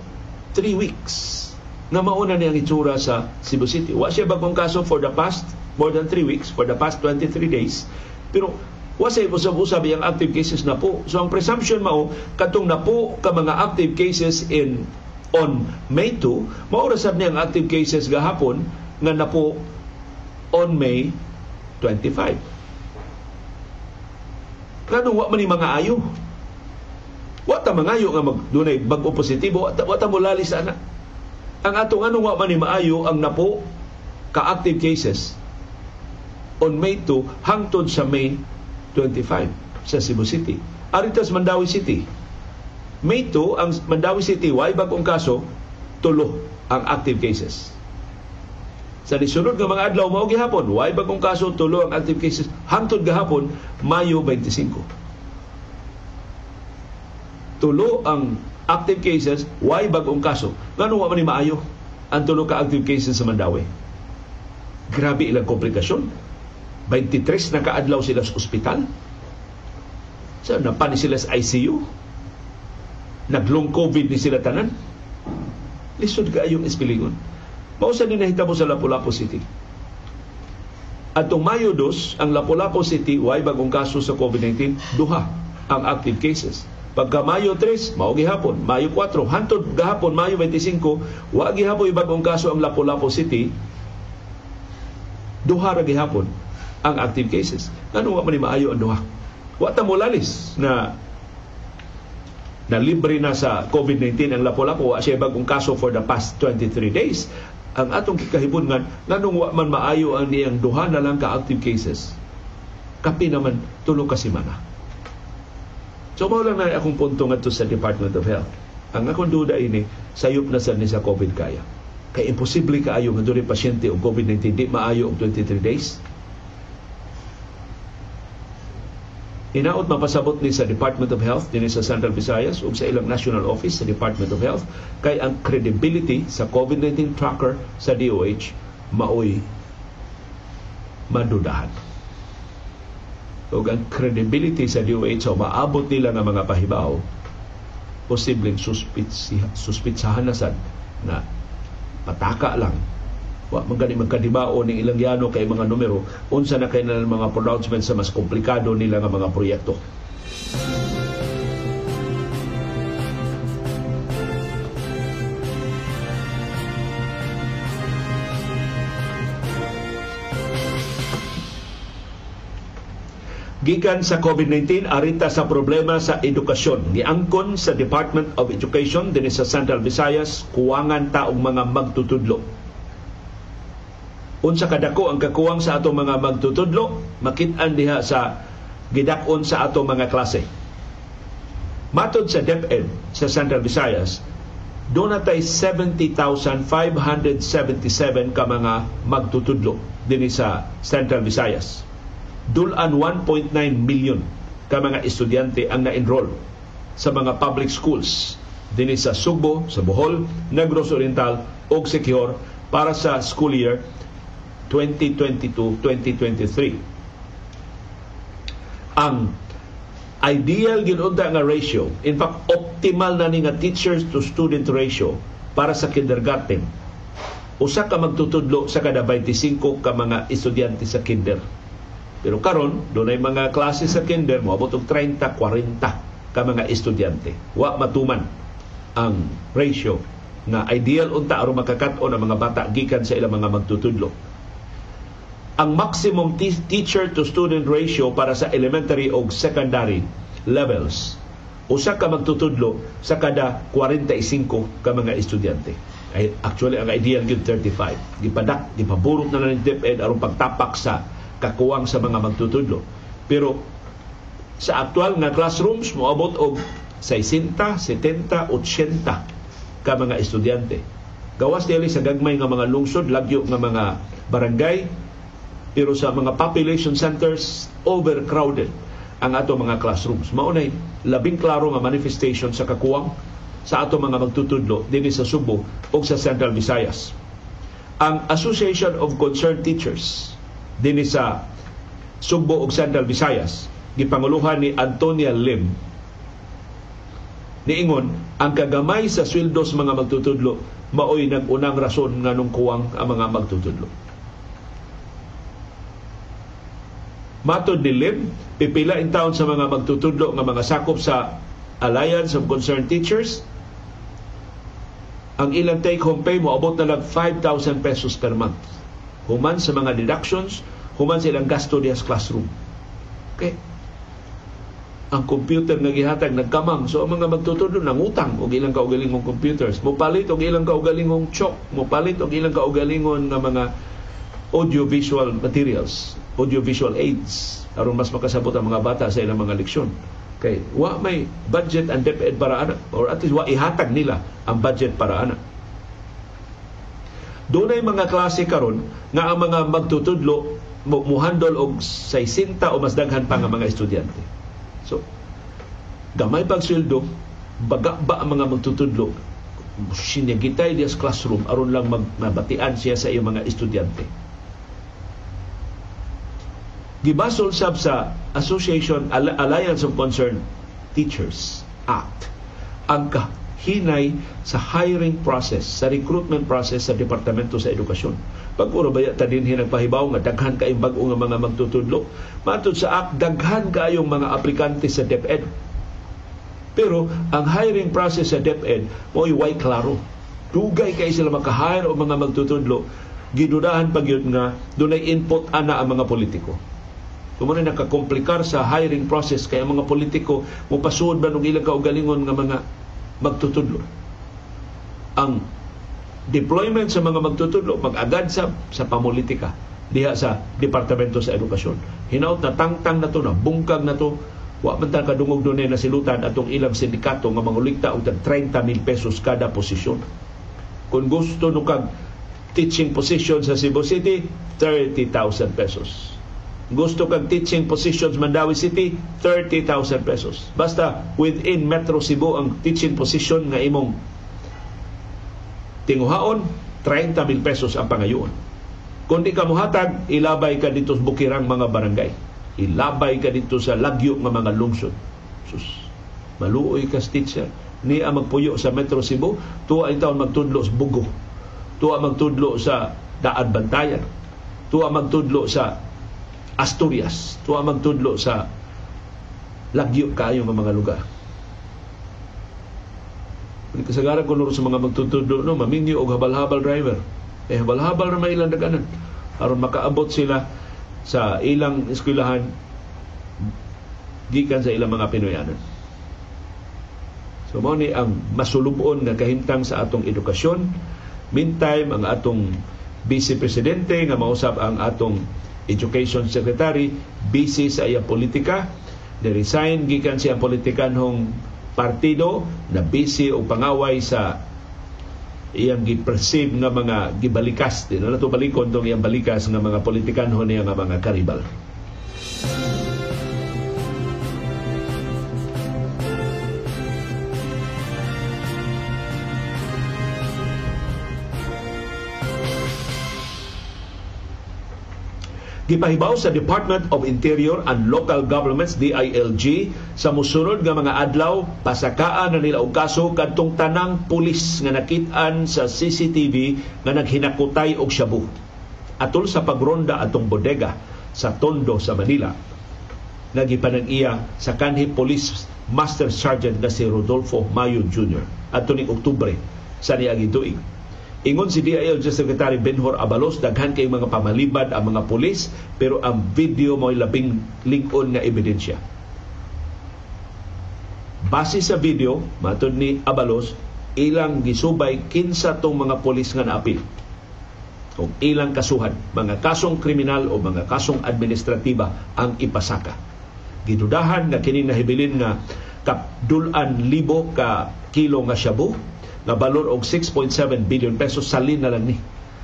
3 weeks na mauna ni ang hitsura sa Cebu City. Wa siya bagong kaso for the past more than 3 weeks, for the past 23 days. Pero wa say usab-usab ang active cases na po. So ang presumption mao katong na po ka mga active cases in on May 2, maurasab niya ang active cases gahapon nga na po on May 25. Kano wa man ni mga ayo? Wa ta mangayo nga mag dunay bag-o positibo, wa ta, wa ta mulali sa ana. Ang atong anong wa man maayo ang napo ka active cases on May 2 hangtod sa May 25 sa Cebu City. Aritas Mandawi City, may 2, ang Mandawi City, way bagong kaso, tulo ang active cases. Sa disunod nga mga adlaw mao gihapon, way bagong kaso, tulo ang active cases. Hangtod gahapon, Mayo 25. Tulo ang active cases, way bagong kaso. Ngano wa man ni maayo ang tulo ka active cases sa Mandawi? Grabe ilang komplikasyon. 23 na kaadlaw sila sa ospital. Sa so, napani sila sa ICU naglong COVID ni sila tanan. Lisod ka ayong ispilingon. Mausa ni nahitabo sa Lapu-Lapu City. At Mayo 2, ang Lapu-Lapu City, way bagong kaso sa COVID-19, duha ang active cases. Pagka Mayo 3, mao gihapon, Mayo 4, hantod gahapon Mayo 25, wa gihapon bagong kaso ang Lapu-Lapu City. Duha ra gihapon ang active cases. Ngano wa man maayo ang duha? Wa ta molalis na na libre na sa COVID-19 ang Lapu-Lapu wa siya bagong kaso for the past 23 days. Ang atong kikahibon nga nganong wa man maayo ang niyang duha na lang ka active cases. Kapi naman tulo ka semana. So mao lang na akong punto ngadto sa Department of Health. Ang akong duda ini sayop na sa ni sa COVID kaya. Kay imposible kaayo nga dunay pasyente og COVID-19 di maayo og 23 days Inaot mapasabot ni sa Department of Health din sa Central Visayas ug sa ilang national office sa Department of Health kay ang credibility sa COVID-19 tracker sa DOH maoy madudahan. Ug ang credibility sa DOH so maabot nila nga mga pahibaw posibleng suspitsahan na sad na pataka lang. Wa man gani magkadibao ning ilang yano kay mga numero unsa na kay mga pronouncements sa mas komplikado nila nga mga proyekto Gikan sa COVID-19, arita sa problema sa edukasyon. Giangkon sa Department of Education din sa Central Visayas, kuwangan taong mga magtutudlo unsa kadako ang kakuwang sa atong mga magtutudlo makit-an diha sa gidakon sa atong mga klase matod sa DepEd sa Central Visayas doon natay 70,577 ka mga magtutudlo din sa Central Visayas. Dulan 1.9 million ka mga estudyante ang na-enroll sa mga public schools din sa Sugbo, sa Bohol, Negros Oriental ug Siquijor para sa school year 2022-2023. Ang ideal ginunta nga ratio, in fact optimal na ni nga teachers to student ratio para sa kindergarten usa ka magtutudlo sa kada 25 ka mga estudyante sa kinder. Pero karon dunay mga klase sa kinder moabot og 30, 40 ka mga estudyante. Wa matuman ang ratio na ideal unta aron makakat-on ang mga bata gikan sa ilang mga magtutudlo. Ang maximum teacher to student ratio para sa elementary o secondary levels usa ka magtutudlo sa kada 45 ka mga estudyante. Ay, actually, ang ideal gyud 35. Gipadak, gipaburot na lang ng DepEd aron pagtapak sa kakuwang sa mga magtutudlo. Pero sa aktual nga classrooms moabot og 60, 70, 80 ka mga estudyante. Gawas dili sa gagmay nga mga lungsod, lagyo nga mga barangay, pero sa mga population centers overcrowded ang ato mga classrooms. Maunay labing klaro nga manifestation sa kakuwang sa ato mga magtutudlo dinhi sa Subo o sa Central Visayas. Ang Association of Concerned Teachers dinhi sa Sugbo ug Central Visayas gipanguluhan ni Antonia Lim. Niingon ang kagamay sa sweldos mga magtutudlo maoy nag-unang rason nga nung kuwang ang mga magtutudlo. Matod ni Lim, pipila in taon sa mga magtutudlo nga mga sakop sa Alliance of Concerned Teachers. Ang ilang take home pay mo abot na lang 5,000 pesos per month human sa mga deductions, human sa ilang gasto diya sa classroom. Okay? Ang computer nga gihatag nagkamang. So ang mga magtutudlo nang utang og ilang kaugalingong computers. Mopalit og ilang kaugalingong chok, mopalit og ilang kaugalingon nga mga audiovisual materials, audiovisual aids aron mas makasabot ang mga bata sa ilang mga leksyon. Kay wa may budget and DepEd para ana or at least wa ihatag nila ang budget para ana. Doon ay mga klase karon nga ang mga magtutudlo muhandol og 60 o mas daghan pa nga mga estudyante. So, gamay pag sweldo, baga ba ang mga magtutudlo sinigitay diya sa classroom aron lang magbatian siya sa iyang mga estudyante. Gibasol sab sa Association Alliance of Concerned Teachers Act ang hinay sa hiring process, sa recruitment process sa Departamento sa Edukasyon. Pag uro ba ta din nagpahibaw nga daghan kayong bag-o nga mga magtutudlo, matod sa ak daghan kayong mga aplikante sa DepEd. Pero ang hiring process sa DepEd mo'y way klaro. Dugay kay sila maka-hire o mga magtutudlo, gidudahan pag yun nga dunay input ana ang mga politiko. Kumuna nakakomplikar sa hiring process kaya mga politiko mo pasud ba nung ilang kaugalingon nga mga magtutudlo. Ang deployment sa mga magtutudlo mag-agad sa sa pamulitika diha sa Departamento sa Edukasyon. Hinaut na tangtang na to na bungkag na to wa man ta kadungog dunay na silutan atong ilang sindikato nga mangulikta og 30 mil pesos kada posisyon. Kung gusto no kag teaching position sa Cebu City, 30,000 pesos gusto kag teaching positions Mandawi City 30,000 pesos. Basta within Metro Cebu ang teaching position nga imong tinguhaon 30 mil pesos ang pangayoon kung di ka muhatag ilabay ka dito sa bukirang mga barangay. Ilabay ka dito sa lagyo nga mga lungsod. Sus maluoy ka teacher. Ni ang magpuyo sa Metro Cebu tuwa ang taon magtudlo sa Bugo. Tuwa magtudlo sa Daan Bantayan. Tuwa magtudlo sa Asturias. Tuwa magtudlo sa lagyo kayo ng mga lugar. Kasagaran ko sa mga magtutudlo, no, mamingyo og habal-habal driver. Eh, habal-habal na may ilang daganan. aron makaabot sila sa ilang eskwelahan gikan sa ilang mga Pinoyanan. So, mo ni ang masulubon nga kahimtang sa atong edukasyon. Meantime, ang atong Vice Presidente nga mausap ang atong Education Secretary busy sa iyang politika ni-resign gikan siya politikanhong partido na busy o pangaway sa iyang gi-perceive nga mga gibalikas din na balikon tong iyang balikas nga mga politikanhon niya nga mga karibal. Gipahibaw sa Department of Interior and Local Governments DILG sa musunod nga mga adlaw pasakaan na nila og kaso kadtong tanang pulis nga nakit-an sa CCTV nga naghinakutay og shabu. Atol sa pagronda atong bodega sa Tondo sa Manila. Nagipanag iya sa kanhi Police Master Sergeant na si Rodolfo Mayo Jr. adto ning Oktubre sa tuig Ingon si DILG Secretary Benhor Abalos, daghan kay mga pamalibad ang mga pulis, pero ang video mo'y labing lingon nga ebidensya. Base sa video, matod ni Abalos, ilang gisubay kinsa tong mga pulis nga naapil o ilang kasuhan, mga kasong kriminal o mga kasong administratiba ang ipasaka. Gidudahan nga kini nahibilin nga kapdulan libo ka kilo nga shabu nga balor og 6.7 billion pesos salin na lang ni.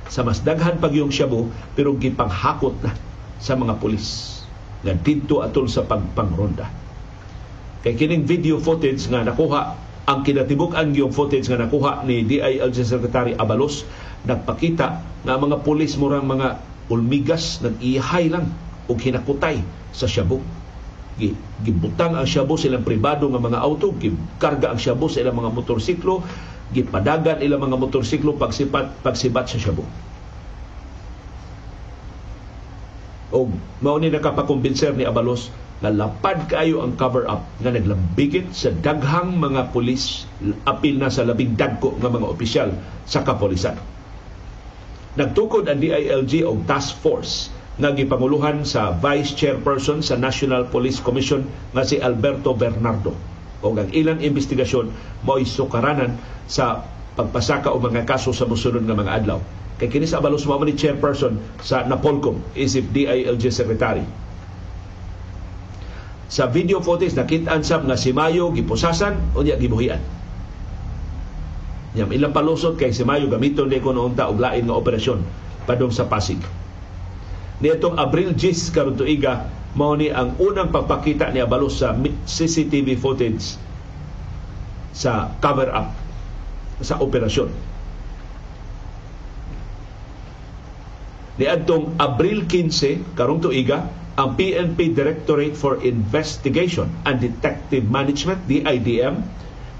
Sa mas daghan pag yung shabu pero gipanghakot na sa mga pulis. Nga didto atol sa pagpangronda kay kining video footage nga nakuha ang kinatibuk-an yung footage nga nakuha ni DILG Secretary Abalos nagpakita nga mga pulis murang mga ulmigas nag-ihay lang og hinakutay sa shabu. Gibutang ang shabu sa ilang pribado nga mga auto gikarga ang shabu sa ilang mga motorsiklo gipadagan ilang mga motorsiklo pagsipat pagsibat sa Shabu. O mao ni nakapakumbinser ni Abalos na lapad kayo ang cover up nga naglambigit sa daghang mga pulis apil na sa labing dagko nga mga opisyal sa kapolisan. Nagtukod ang DILG og task force nga gipanguluhan sa Vice Chairperson sa National Police Commission nga si Alberto Bernardo o ang ilang investigasyon mo'y sukaranan sa pagpasaka o mga kaso sa musunod nga mga adlaw. Kay kini sa abalos mo ni chairperson sa Napolcom, isip DILG Secretary. Sa video footage nakita sab nga si Mayo gipusasan o niya gibuhian. Yang ilang palusot kay si Mayo gamiton ni ko noong ta og lain nga operasyon padong sa Pasig. Niitong Abril 10 karon tuiga mao ni ang unang pagpakita ni Abalos sa CCTV footage sa cover up sa operasyon. Niadtong Abril 15 karong tuiga ang PNP Directorate for Investigation and Detective Management DIDM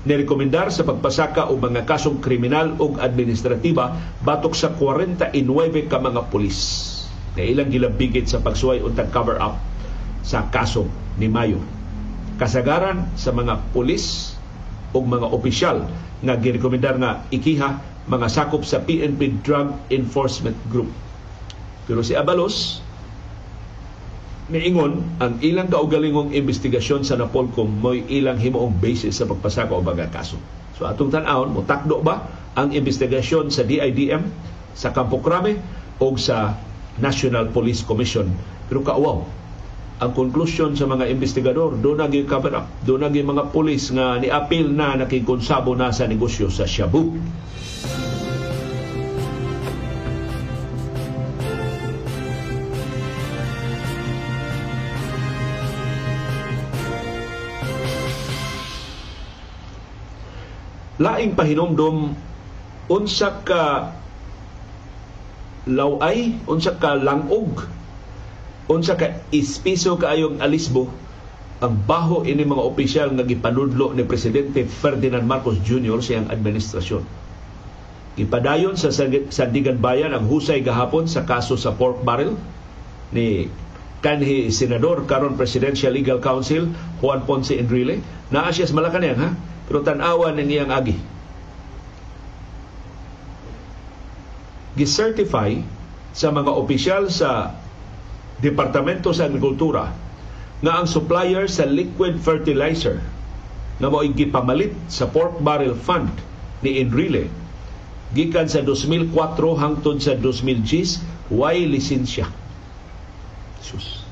nirekomendar sa pagpasaka og mga kasong kriminal ug administratiba batok sa 49 ka mga pulis na ilang gilabigit sa pagsuway untang cover up sa kaso ni Mayo. Kasagaran sa mga pulis o mga opisyal nga girekomendar nga ikiha mga sakop sa PNP Drug Enforcement Group. Pero si Abalos, niingon ang ilang kaugalingong investigasyon sa Napolcom mo'y ilang himoong basis sa pagpasaka o mga kaso. So atong tan-awon, mutakdo ba ang investigasyon sa DIDM, sa Campo Crame o sa National Police Commission. Pero kauaw, ang konklusyon sa mga investigador, doon naging cover up, doon naging mga pulis nga ni-appeal na nakikonsabo na sa negosyo sa Shabu. Laing pahinomdom unsa ka laway, unsa ka langog unsa ka ispiso kaayong alisbo ang baho ini mga opisyal nga gipanudlo ni presidente Ferdinand Marcos Jr. siyang administrasyon. Gipadayon sa Sandigan Bayan ang husay gahapon sa kaso sa pork barrel ni kanhi senador karon Presidential Legal Council Juan Ponce Enrile naa siya sa Malacanang ha pero tan-awan ning iyang agi gicertify sa mga opisyal sa Departamento sa Agrikultura nga ang supplier sa liquid fertilizer nga mo gipamalit sa pork barrel fund ni Enrile gikan sa 2004 hangtod sa 2010 way lisensya. Sus.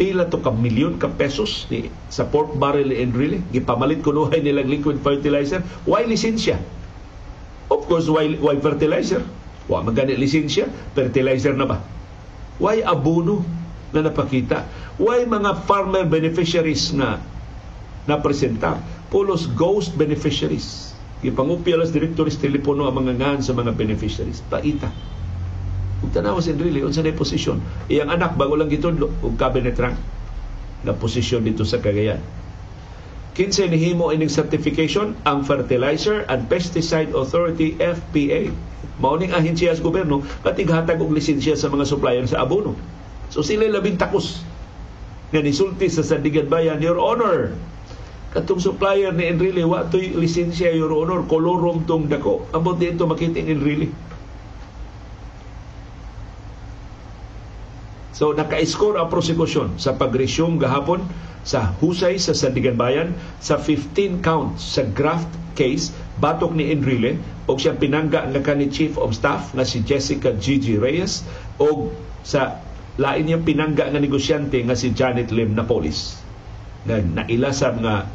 Pila to ka milyon ka pesos ni sa pork barrel ni Enrile gipamalit kunuhay nilang liquid fertilizer way lisensya. Of course, why, why fertilizer? Wa magani lisensya, fertilizer na ba? Why abono na napakita? Why mga farmer beneficiaries na napresenta? Pulos ghost beneficiaries. Ipangupya las directores telepono ang mga ngan sa mga beneficiaries. Paita. Ug tanawa si Enrile unsa na posisyon. Iyang anak bago lang gitudlo og cabinet rank na posisyon dito sa Cagayan. Kinsa nihimo ining certification ang Fertilizer and Pesticide Authority FPA. Mauning ahensya sa gobyerno katighatag og lisensya sa mga supplier sa abono. So sila labing takos nga nisulti sa Sandigan Bayan, Your Honor, katong supplier ni Enrile, wa to'y lisensya, Your Honor, kolorom tong dako. Abot dito makiting Enrile. So naka-score ang prosekusyon sa pag-resume gahapon sa husay sa Sandigan Bayan sa 15 counts sa graft case batok ni Enrile o siyang pinangga nga kanhi Chief of Staff nga si Jessica Gigi Reyes o sa lain niyang pinangga nga negosyante nga si Janet Lim Napolis nga nailasab nga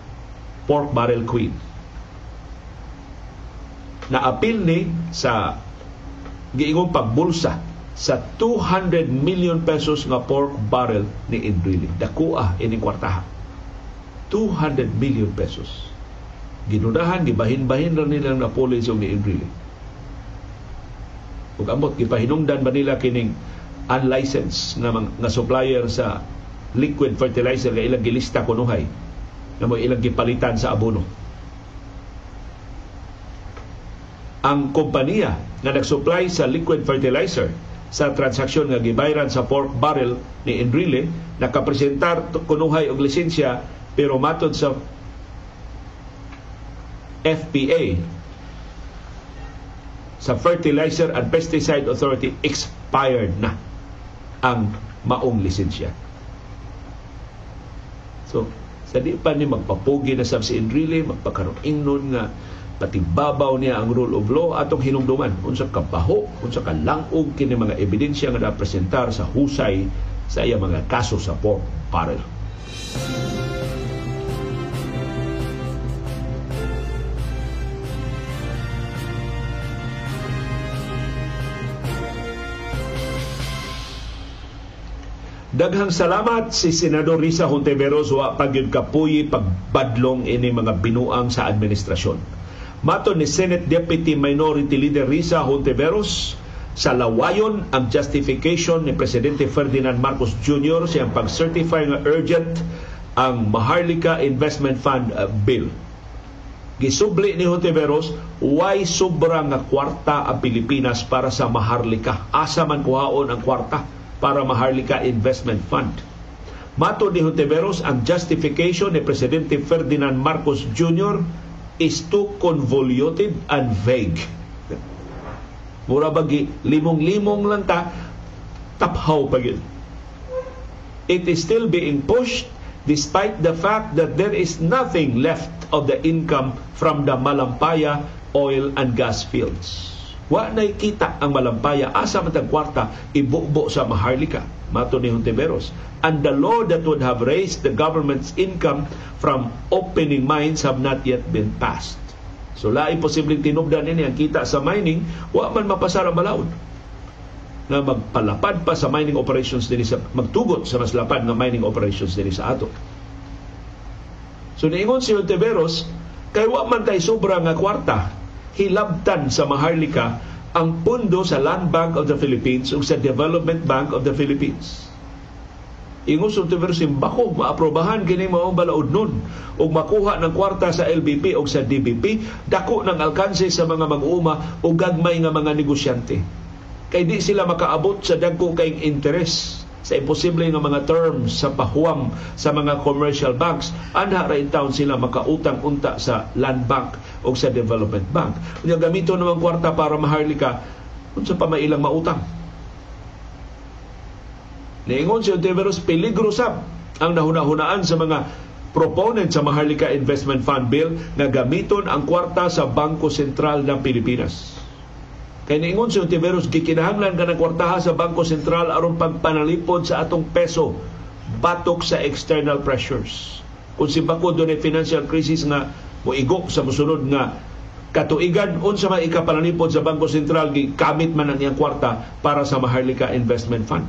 pork barrel queen. Naapil ni sa giingong pagbulsa sa 200 million pesos nga pork barrel ni Indrili. Dakua ining kwartaha. 200 million pesos. Ginudahan, gibahin-bahin ra nila na police ni Indrili. Ug ambot gipahinungdan ba nila kining unlicensed nga, nga supplier sa liquid fertilizer nga ilang gilista kunuhay na mo ilang gipalitan sa abono. Ang kompanya nga nagsupply sa liquid fertilizer sa transaksyon nga gibayran sa pork barrel ni Enrile nakapresentar kunuhay og lisensya pero matod sa FPA sa Fertilizer and Pesticide Authority expired na ang maong lisensya. So, sa di pa ni magpapugi na sa si Enrile, magpakaroon ingnon nga patibabaw niya ang rule of law atong hinumduman unsa kabaho unsa ka langog kini mga ebidensya nga napresentar sa husay sa iya mga kaso sa pork barrel. Daghang salamat si Senador Risa Hontiveros wa pagyud kapuyi pagbadlong ini mga binuang sa administrasyon Mato ni Senate Deputy Minority Leader Risa Hontiveros, sa lawayon ang justification ni Presidente Ferdinand Marcos Jr. siyang pag-certify nga urgent ang Maharlika Investment Fund uh, Bill. Gisubli ni Hontiveros, why sobra nga kwarta ang Pilipinas para sa Maharlika? Asa man kuhaon ang kwarta para Maharlika Investment Fund? Mato ni Hontiveros, ang justification ni Presidente Ferdinand Marcos Jr is too convoluted and vague. Mura bagi limong-limong lang ta taphaw pa yun. It is still being pushed despite the fact that there is nothing left of the income from the Malampaya oil and gas fields. Wa na kita ang Malampaya asa man kwarta ibubo sa Maharlika mato ni Hontiveros and the law that would have raised the government's income from opening mines have not yet been passed. So lain posibleng tinubdan ini ang kita sa mining, wa man mapasara balaod na magpalapad pa sa mining operations din sa magtugot sa mas lapad na mining operations din sa ato. So niingon si Ontiveros, kay wa man tay sobra nga kwarta hilabtan sa Maharlika ang pundo sa Land Bank of the Philippines ug sa Development Bank of the Philippines. Ingon sa University bako maaprobahan kini mao balaod nun. Ug makuha ng kwarta sa LBP o sa DBP dako ng alkanse sa mga mag-uuma o gagmay nga mga negosyante. Kay di sila makaabot sa dagko kay interes sa imposible nga mga terms sa pahuwam sa mga commercial banks anha ra town sila makautang unta sa land bank o sa development bank unya gamito naman kwarta para maharlika unsa pa may ilang mautang Niingon si Ontiveros, peligro sab ang nahunahunaan sa mga proponent sa Maharlika Investment Fund Bill na gamiton ang kwarta sa Bangko Sentral ng Pilipinas. Kay niingon si Ontiveros, gikinahanglan ka ng kwartaha sa Bangko Sentral aron pagpanalipod sa atong peso batok sa external pressures. Kung si Bako doon financial crisis nga moigok sa musunod nga katuigan unsa man ikapanalipod sa Bangko Sentral gikamit man ang iyang kwarta para sa Maharlika Investment Fund.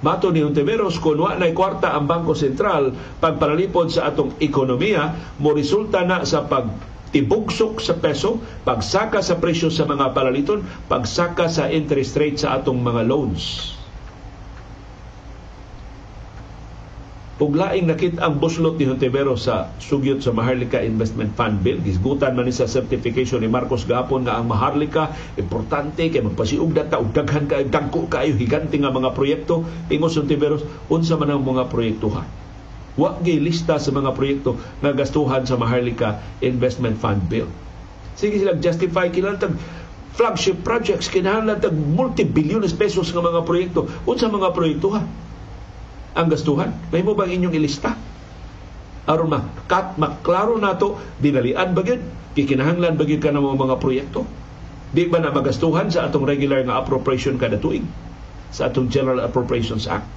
Mato ni Ontiveros, kung wa na kwarta ang Bangko Sentral pagpanalipod sa atong ekonomiya, mo resulta na sa pag tibugsok sa peso, pagsaka sa presyo sa mga palaliton, pagsaka sa interest rate sa atong mga loans. Ug laing nakit ang buslot ni Hontivero sa sugyot sa Maharlika Investment Fund Bill. Gisgutan man ni sa certification ni Marcos gapon nga ang Maharlika importante kay magpasiug data ug daghan kay dagko kaayo higante nga mga proyekto ingos Hontivero unsa man ang mga proyektuhan. Wa gay lista sa mga proyekto nga gastuhan sa Maharlika Investment Fund Bill. Sige sila justify kinahanglan flagship projects kinahanglan tag multi-billions pesos nga mga proyekto. Unsa mga proyektuhan? ang gastuhan. May mo bang inyong ilista? Aron makat maklaro nato dinalian ba gyud kikinahanglan ba gyud ka ng mga proyekto? Di ba na magastuhan sa atong regular nga appropriation kada tuig sa atong General Appropriations Act?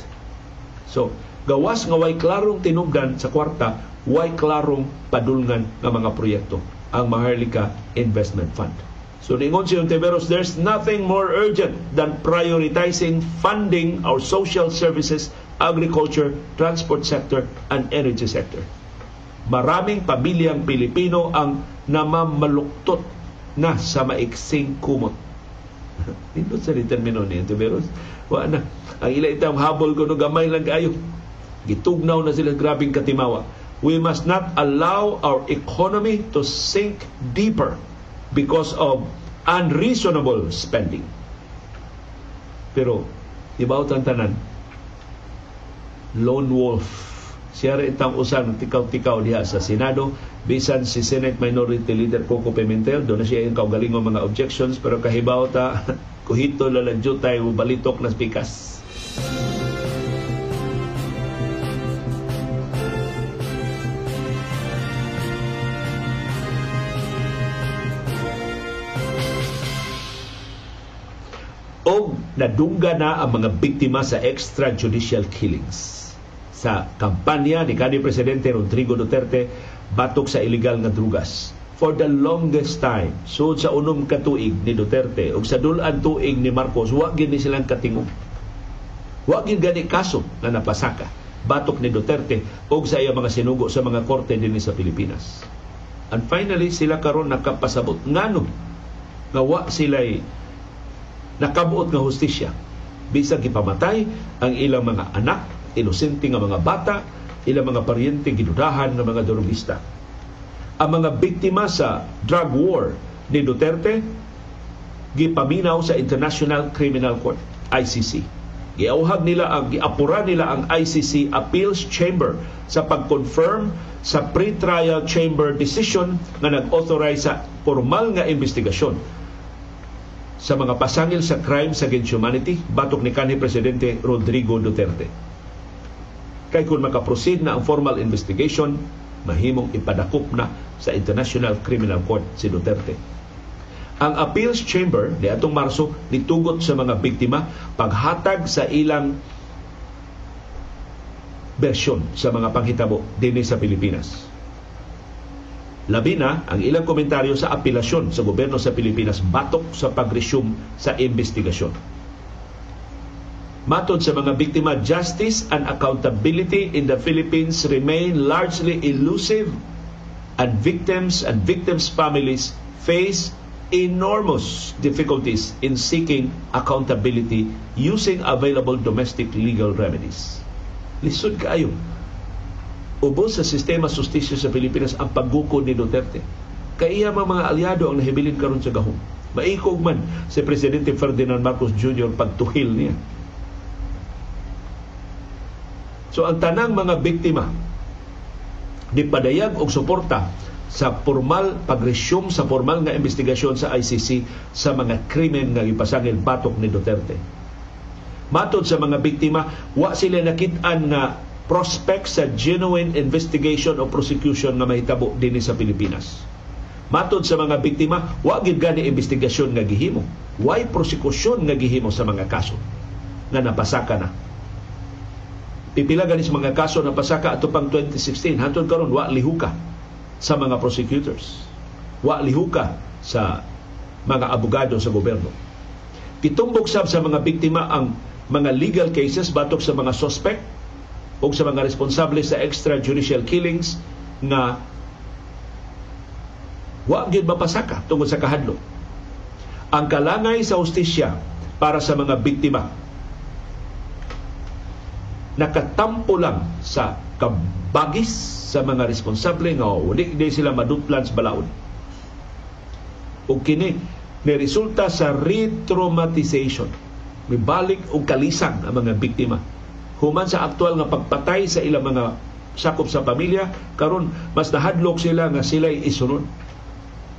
So, gawas nga way klarong tinubdan sa kwarta, way klarong padulngan nga mga proyekto ang Maharlika Investment Fund. So ningon si Ontiveros, there's nothing more urgent than prioritizing funding our social services agriculture, transport sector, and energy sector. Maraming pamilyang Pilipino ang namamaluktot na sa maiksing kumot. Nindot sa determino ni Antiveros. Wa na. Ang ila itang habol ko no gamay lang kayo. Gitugnaw na sila grabing katimawa. We must not allow our economy to sink deeper because of unreasonable spending. Pero, ibaw tanan, lone wolf. Siya rin itang usan tikaw-tikaw diha sa Senado. Bisan si Senate Minority Leader Coco Pimentel, doon na siya yung kaugaling mga objections, pero kahibaw ta, kuhito laladyo tayo balitok na spikas. O nadungga na ang mga biktima sa extrajudicial killings sa kampanya ni kanhi Presidente Rodrigo Duterte batok sa illegal nga drugas. For the longest time, so sa unom ka tuig ni Duterte ug sa dulan tuig ni Marcos, wa gid ni silang katingog. Wa gid gani kaso na napasaka batok ni Duterte ug sa iya mga sinugo sa mga korte dinhi sa Pilipinas. And finally, sila karon nakapasabot ngano nga wa sila'y nakabuot nga hustisya bisag gipamatay ang ilang mga anak inosente nga mga bata, ilang mga paryente gidudahan ng mga drogista. Ang mga biktima sa drug war ni Duterte gipaminaw sa International Criminal Court, ICC. Giauhag nila ang giapura nila ang ICC Appeals Chamber sa pag-confirm sa pre-trial chamber decision nga nag-authorize sa formal nga investigasyon sa mga pasangil sa crimes against humanity batok ni kanhi presidente Rodrigo Duterte. Kay kung makaproceed na ang formal investigation, mahimong ipadakop na sa International Criminal Court si Duterte. Ang Appeals Chamber ni atong Marso nitugot sa mga biktima paghatag sa ilang bersyon sa mga panghitabo dinhi sa Pilipinas. Labi na ang ilang komentaryo sa apelasyon sa gobyerno sa Pilipinas batok sa pag-resume sa investigasyon. Matod sa mga biktima, justice and accountability in the Philippines remain largely elusive and victims and victims' families face enormous difficulties in seeking accountability using available domestic legal remedies. Lisod kaayo. Ubos sa sistema sustisya sa Pilipinas ang pagguko ni Duterte. Kaya mga aliado ang nahibilin karon sa gahom. Maikog man si Presidente Ferdinand Marcos Jr. pagtuhil niya So ang tanang mga biktima padayag og suporta sa formal pag-resume sa formal nga investigasyon sa ICC sa mga krimen nga gipasangil batok ni Duterte. Matod sa mga biktima, wa sila nakit-an nga prospect sa genuine investigation o prosecution nga mahitabo dinhi sa Pilipinas. Matod sa mga biktima, wa gid gani investigasyon nga gihimo. Why prosecution nga gihimo sa mga kaso? Nga napasaka na. Pipila ganis mga kaso na pasaka ato pang 2016 hantod karon wa lihuka sa mga prosecutors. Wa lihuka sa mga abogado sa gobyerno. Titumbok sab sa mga biktima ang mga legal cases batok sa mga suspect o sa mga responsable sa extrajudicial killings na Wa gyud mapasaka tungod sa kahadlok. Ang kalangay sa hustisya para sa mga biktima nakatampo lang sa kabagis sa mga responsable nga wali di sila maduplan sa balaod. O kini ni resulta sa retraumatization. Mibalik og kalisang ang mga biktima. Human sa aktual nga pagpatay sa ilang mga sakop sa pamilya, karon mas nahadlok sila nga sila isunod.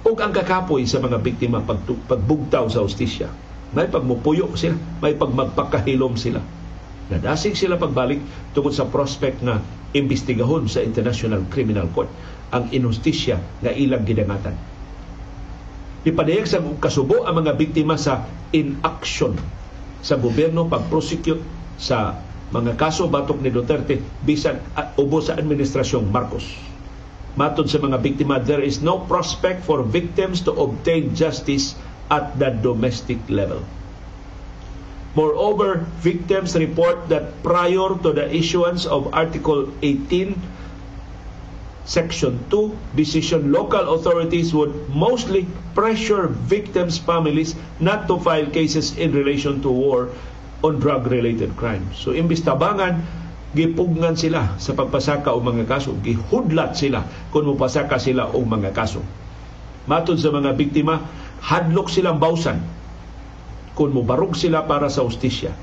Ug ang kakapoy sa mga biktima pag, pagbugtaw sa hustisya. May pagmupuyo sila, may pagmagpakahilom sila Nadasig sila pagbalik tungod sa prospect nga imbestigahon sa International Criminal Court ang inustisya nga ilang gidangatan. Ipadayag sa kasubo ang mga biktima sa inaction sa gobyerno pag-prosecute sa mga kaso batok ni Duterte bisan ubo sa administrasyong Marcos. Matod sa mga biktima, there is no prospect for victims to obtain justice at the domestic level. Moreover, victims report that prior to the issuance of Article 18, Section 2 decision, local authorities would mostly pressure victims' families not to file cases in relation to war on drug-related crimes. So, imbis tabangan, gipugnan sila sa pagpasaka o mga kaso. Gihudlat sila kung mupasaka sila o mga kaso. Matod sa mga biktima, hadlok silang bawsan kung mubarog sila para sa ustisya.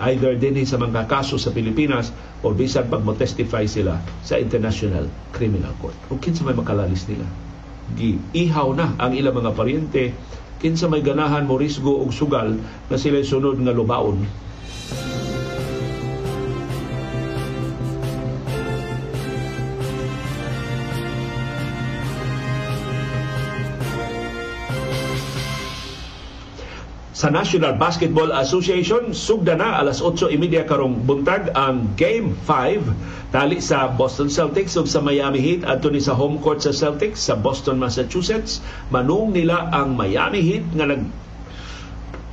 Either din sa mga kaso sa Pilipinas o bisan pag mo-testify sila sa International Criminal Court. O kinsa may makalalis nila. Giihaw na ang ilang mga paryente kinsa may ganahan mo risgo og sugal na sila sunod nga lubaon sa National Basketball Association sugda na alas 8:30 karong buntag ang Game 5 tali sa Boston Celtics ug sa Miami Heat. Adto ni sa home court sa Celtics sa Boston, Massachusetts manung nila ang Miami Heat nga nag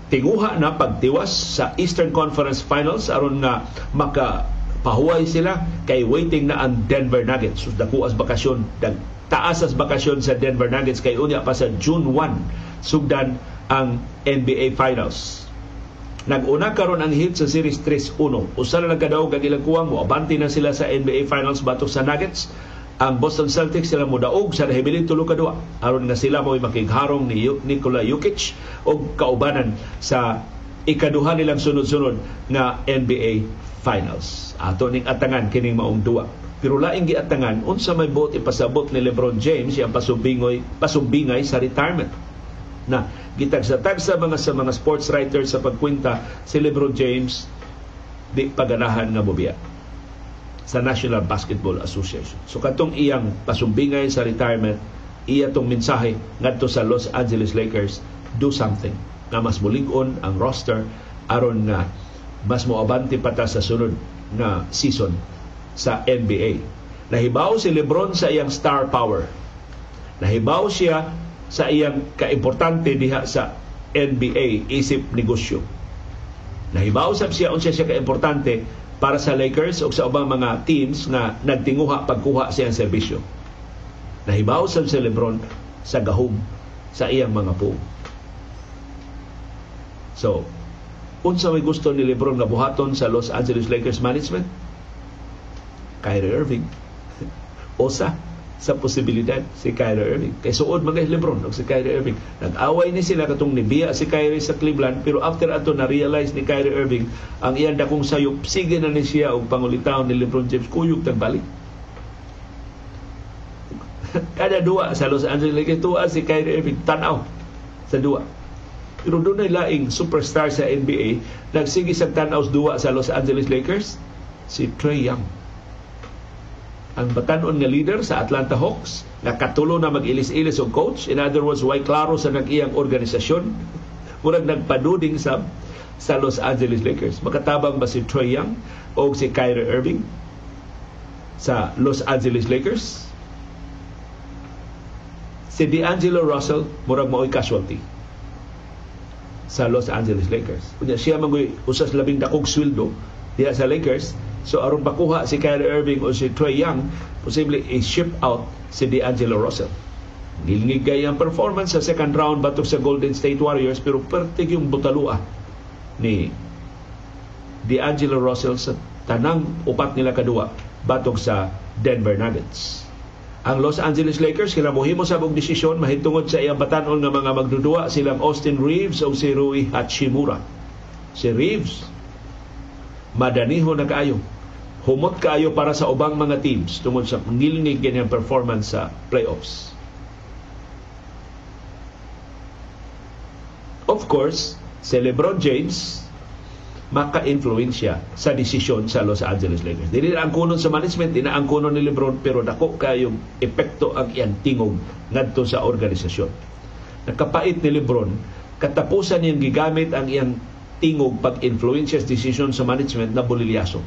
tinguha na pagtiwas sa Eastern Conference Finals aron nga maka pahuway sila kay waiting na ang Denver Nuggets. So, dako as bakasyon, dag, taas as bakasyon sa Denver Nuggets kay unya pa sa June 1 sugdan ang NBA Finals. Nag-una karon ang Heat sa Series 3-1. Usa na nagkadaog ang ilang kuwang mo. Abanti na sila sa NBA Finals batok sa Nuggets. Ang Boston Celtics sila mo daog sa nahibilin tulo ka duwa. Aron nga sila mo makigharong ni Nikola Jokic o kaubanan sa ikaduha nilang sunod-sunod na NBA Finals. Ato ning atangan kining maong duwa. Pero laing giatangan unsa may buot ipasabot ni LeBron James siyang pasumbingoy pasumbingay sa retirement na gitag-tag sa mga sa mga sports writers sa pagkwenta si LeBron James di paganahan nga mobiya sa National Basketball Association. So katong iyang pasumbingay sa retirement, iya tong mensahe ngadto sa Los Angeles Lakers, do something na mas mulig-on ang roster aron nga mas moabante pa ta sa sunod na season sa NBA. Nahibaw si LeBron sa iyang star power. Nahibaw siya sa iyang kaimportante diha sa NBA isip negosyo. Nahibaw sab siya unsa siya kaimportante para sa Lakers o sa ubang mga teams nga nagtinguha pagkuha siyang serbisyo. Nahibaw sab si LeBron sa gahom sa iyang mga puong. So, unsa may gusto ni LeBron nga buhaton sa Los Angeles Lakers management? Kyrie Irving. Osa sa posibilidad si Kyrie Irving. Kay suod mga Lebron og si Kyrie Irving. Nag-away ni sila katong nibiya si Kyrie sa Cleveland pero after ato na-realize ni Kyrie Irving ang iyan dakong sayop sige na ni siya og pangulitaw ni LeBron James kuyog tagbalik. Kada duwa sa Los Angeles Lakers tuwa si Kyrie Irving tanaw sa duwa. Pero doon ay laing superstar sa NBA nagsige sa tanaw duwa sa Los Angeles Lakers si Trey Young ang batanon nga leader sa Atlanta Hawks nga katulo na mag-ilis-ilis og coach. In other words way klaro sa nag-iyang organisasyon. Murag nagpaduding sa sa Los Angeles Lakers. Makatabang ba si Troy Young o si Kyrie Irving sa Los Angeles Lakers? Si D'Angelo Russell murag mao'y casualty sa Los Angeles Lakers. Unya siya mangoy usas labing dakog sweldo diha sa Lakers So aron bakuha si Kyrie Irving o si Trey Young, posible i-ship out si D'Angelo Russell. Nilingig ang performance sa second round batok sa Golden State Warriors pero pertig yung butalua ni D'Angelo Russell sa tanang upat nila kadua batok sa Denver Nuggets. Ang Los Angeles Lakers kinamuhimo sa bug desisyon mahitungod sa iyang batanon nga mga magdudua silang Austin Reeves o si Rui Hachimura. Si Reeves madaniho na kaayo humot kaayo para sa ubang mga teams tungod sa ngilngig ganyang performance sa playoffs. Of course, si LeBron James maka-influensya sa desisyon sa Los Angeles Lakers. Dili ang kunon sa management, di na ang kunon ni LeBron, pero dako kayong epekto ang iyang tingog ngadto sa organisasyon. Nakapait ni LeBron, katapusan niyang gigamit ang iyang tingog pag-influensya sa desisyon sa management na bolilyaso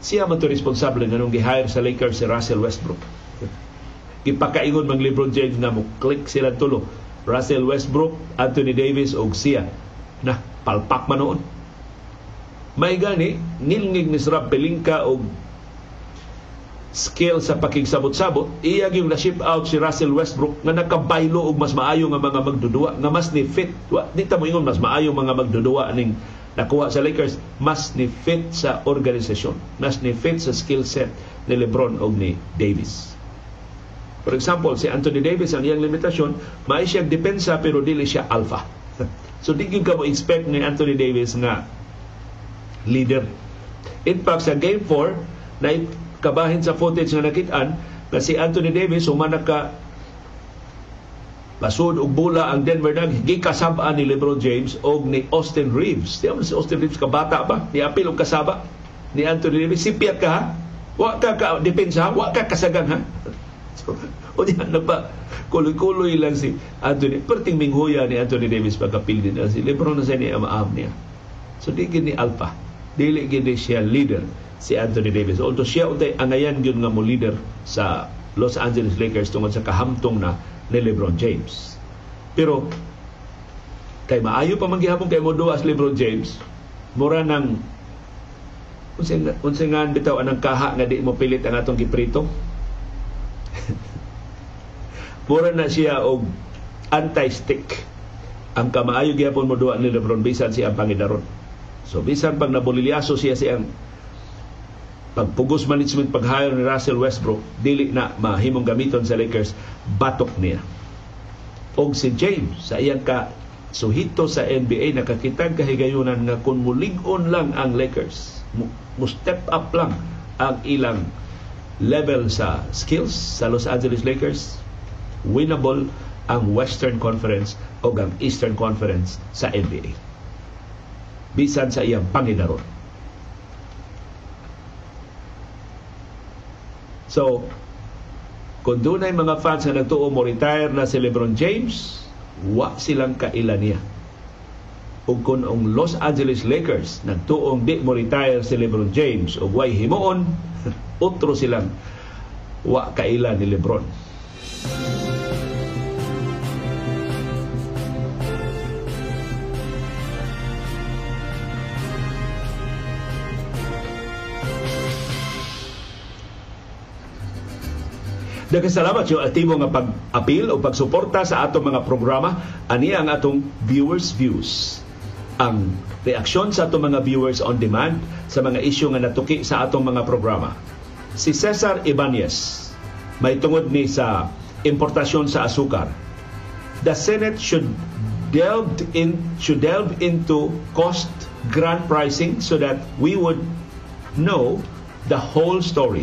siya man to responsable nga nung gi-hire sa Lakers si Russell Westbrook. Gipakaingon mang LeBron James na mo click sila tulo. Russell Westbrook, Anthony Davis og siya. Na palpak man noon. May gani nilngig ni Srab Pelinka og skill sa pakigsabot-sabot, iya yung na-ship out si Russell Westbrook nga nakabaylo og mas maayo nga mga magdudua, nga mas ni fit. Di ta mo ingon mas maayo mga magdudua ning nakuha sa Lakers mas ni fit sa organisasyon mas ni fit sa skill set ni Lebron o ni Davis. For example si Anthony Davis ang iyang limitasyon may siya depensa pero dili siya alpha. So di ka mo expect ni Anthony Davis nga leader. In fact sa game 4 na kabahin sa footage nga nakitaan na si Anthony Davis humanag ka Pasud og bula ang Denver Nuggets gikasabaan ni LeBron James og ni Austin Reeves. Di si Austin Reeves kabata ba? Ni apil og kasaba ni Anthony Davis. Sipyat ka ha? Wa ka ka depensa, wa ka kasagang ha? So, o di nagpa kuloy-kuloy lang si Anthony. Perting minghuya ni Anthony Davis pagkapil din si LeBron na sa ni amaam niya. So di gini alpha. Dili gini siya leader si Anthony Davis. Although siya untay angayan gyud nga mo leader sa Los Angeles Lakers tungod sa kahamtong na ni LeBron James. Pero kay maayo pa man kay mo as LeBron James, mura nang unsay nga bitaw anang kaha nga di mo pilit ang atong giprito. mura na siya og anti-stick ang kamaayo gihapon mo duwa ni LeBron bisan siya ang pangidaron. So bisan pag nabulilyaso siya siyang pagpugos management pag-hire ni Russell Westbrook dili na mahimong gamiton sa Lakers. Batok niya. Og si James sa iyang ka suhito sa NBA nakakitag kahigayunan nga kung mulig-on lang ang Lakers mo step up lang ang ilang level sa skills sa Los Angeles Lakers winnable ang Western Conference o ang Eastern Conference sa NBA bisan sa iyang pangidaron So, kung doon ay mga fans na nagtuo mo retire na si Lebron James, wa silang kailan niya. O kung ang Los Angeles Lakers nagtuong di mo retire si Lebron James o way himuon, otro silang wa kailan ni Lebron. Daghang salamat yung aktibo nga pag-apil o pagsuporta sa atong mga programa. Ani ang atong viewers views. Ang reaksyon sa atong mga viewers on demand sa mga isyu nga natuki sa atong mga programa. Si Cesar Ibanez may tungod ni sa importasyon sa asukar. The Senate should delve in should delve into cost grant pricing so that we would know the whole story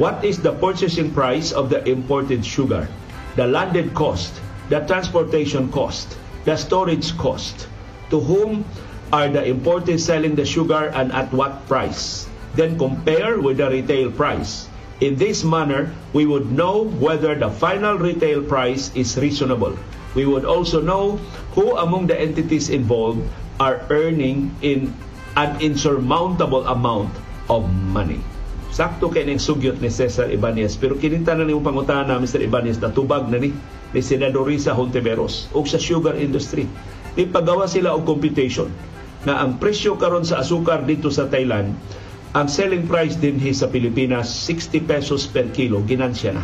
What is the purchasing price of the imported sugar? The landed cost, the transportation cost, the storage cost. To whom are the imported selling the sugar and at what price? Then compare with the retail price. In this manner, we would know whether the final retail price is reasonable. We would also know who among the entities involved are earning in an insurmountable amount of money. Sakto kay ning sugyot ni Cesar Ibanez pero kininta na ni pangutana Mr. Ibanez na tubag na ni ni Senador Risa Hontiveros ug sa sugar industry. Ipagawa sila og computation na ang presyo karon sa asukar dito sa Thailand ang selling price din sa Pilipinas 60 pesos per kilo ginansya na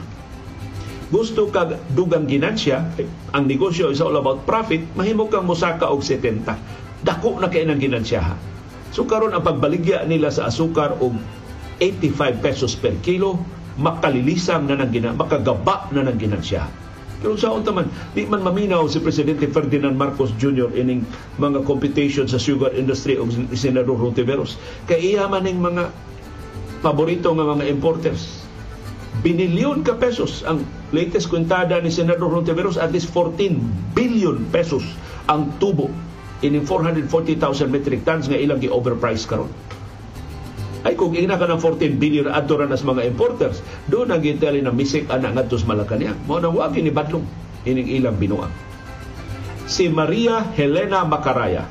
gusto kag dugang ginansya ang negosyo is all about profit mahimo kang mosaka og 70 dako na kay nang ginansyaha so karon ang pagbaligya nila sa asukar og 85 pesos per kilo makalilisang na nang ginan makagaba na nang ginansya pero sa taman, di man maminaw si Presidente Ferdinand Marcos Jr. ining mga competition sa sugar industry o Senador Rontiveros. Kay iya man mga paborito nga mga importers. Binilyon ka pesos ang latest kwentada ni Senador Rontiveros at least 14 billion pesos ang tubo ining 440,000 metric tons nga ilang gi-overprice karon ay kung ina ka ng 14 billion adto ra nas mga importers doon ang gitali na misik ana ngadto sa Malacañang mo nang wa ni badlong ining ilang binuang. Si Maria Helena Macaraya.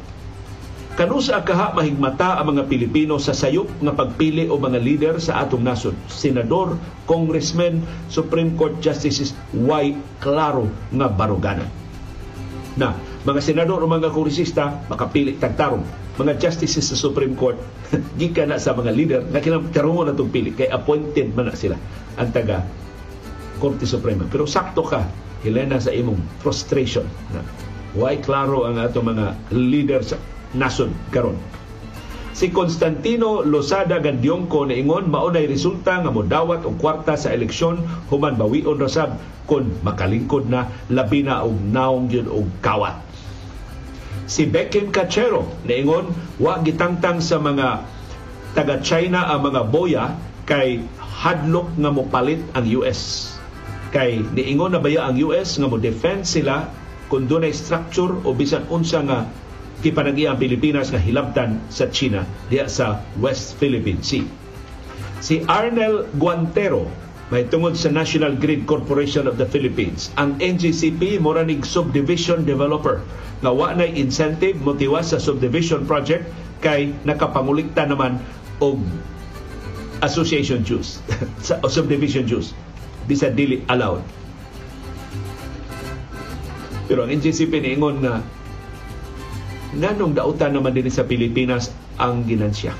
Kanusa kaha mahigmata ang mga Pilipino sa sayop nga pagpili o mga leader sa atong nasod. Senador, Congressman, Supreme Court Justices, why klaro nga baruganan. Na, mga senador o mga kongresista, makapili tagtarong mga justices sa Supreme Court gikan na sa mga leader nga kinarungo na itong pili kay appointed man na sila ang taga Korte Suprema. Pero sakto ka, Helena, sa imong frustration na why klaro ang ato mga leader sa nasod karon. Si Constantino Losada Gandiongko ingon maunay resulta nga modawat og kwarta sa eleksyon human bawion rasab kon makalingkod na labi na og naong gyud og kawat si Beckham Cachero niingon wa gitangtang sa mga taga China ang mga boya kay hadlok nga mopalit ang US kay niingon na baya ang US nga mo defend sila kung dunay structure o bisan unsa nga kipanagi ang Pilipinas nga hilabtan sa China diya sa West Philippine Sea. Si Arnel Guantero may tungod sa National Grid Corporation of the Philippines. Ang NGCP moranig subdivision developer nga wa na incentive motiwas sa subdivision project kay nakapangulikta naman og association dues sa subdivision dues bisan dili allowed. Pero ang NGCP niingon nga nganong dautan naman din sa Pilipinas ang ginansya.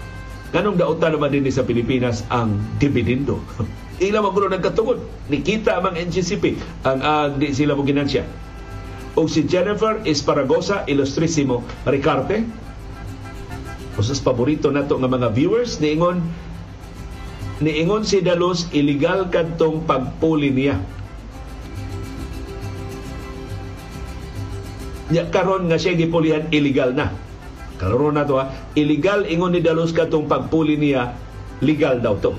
Nganong dautan naman din sa Pilipinas ang dividendo. ila magulo nagkatungod. Nikita ang NGCP ang uh, di sila mo ginansya. O si Jennifer Esparagosa Ilustrisimo Ricarte, usas paborito nato nga mga viewers niingon niingon si Dalos illegal kadtong pagpuli niya. Nya karon nga siya gipulihan illegal na. Karon na to ha, illegal ingon ni Dalos kadtong pagpuli niya, legal daw to.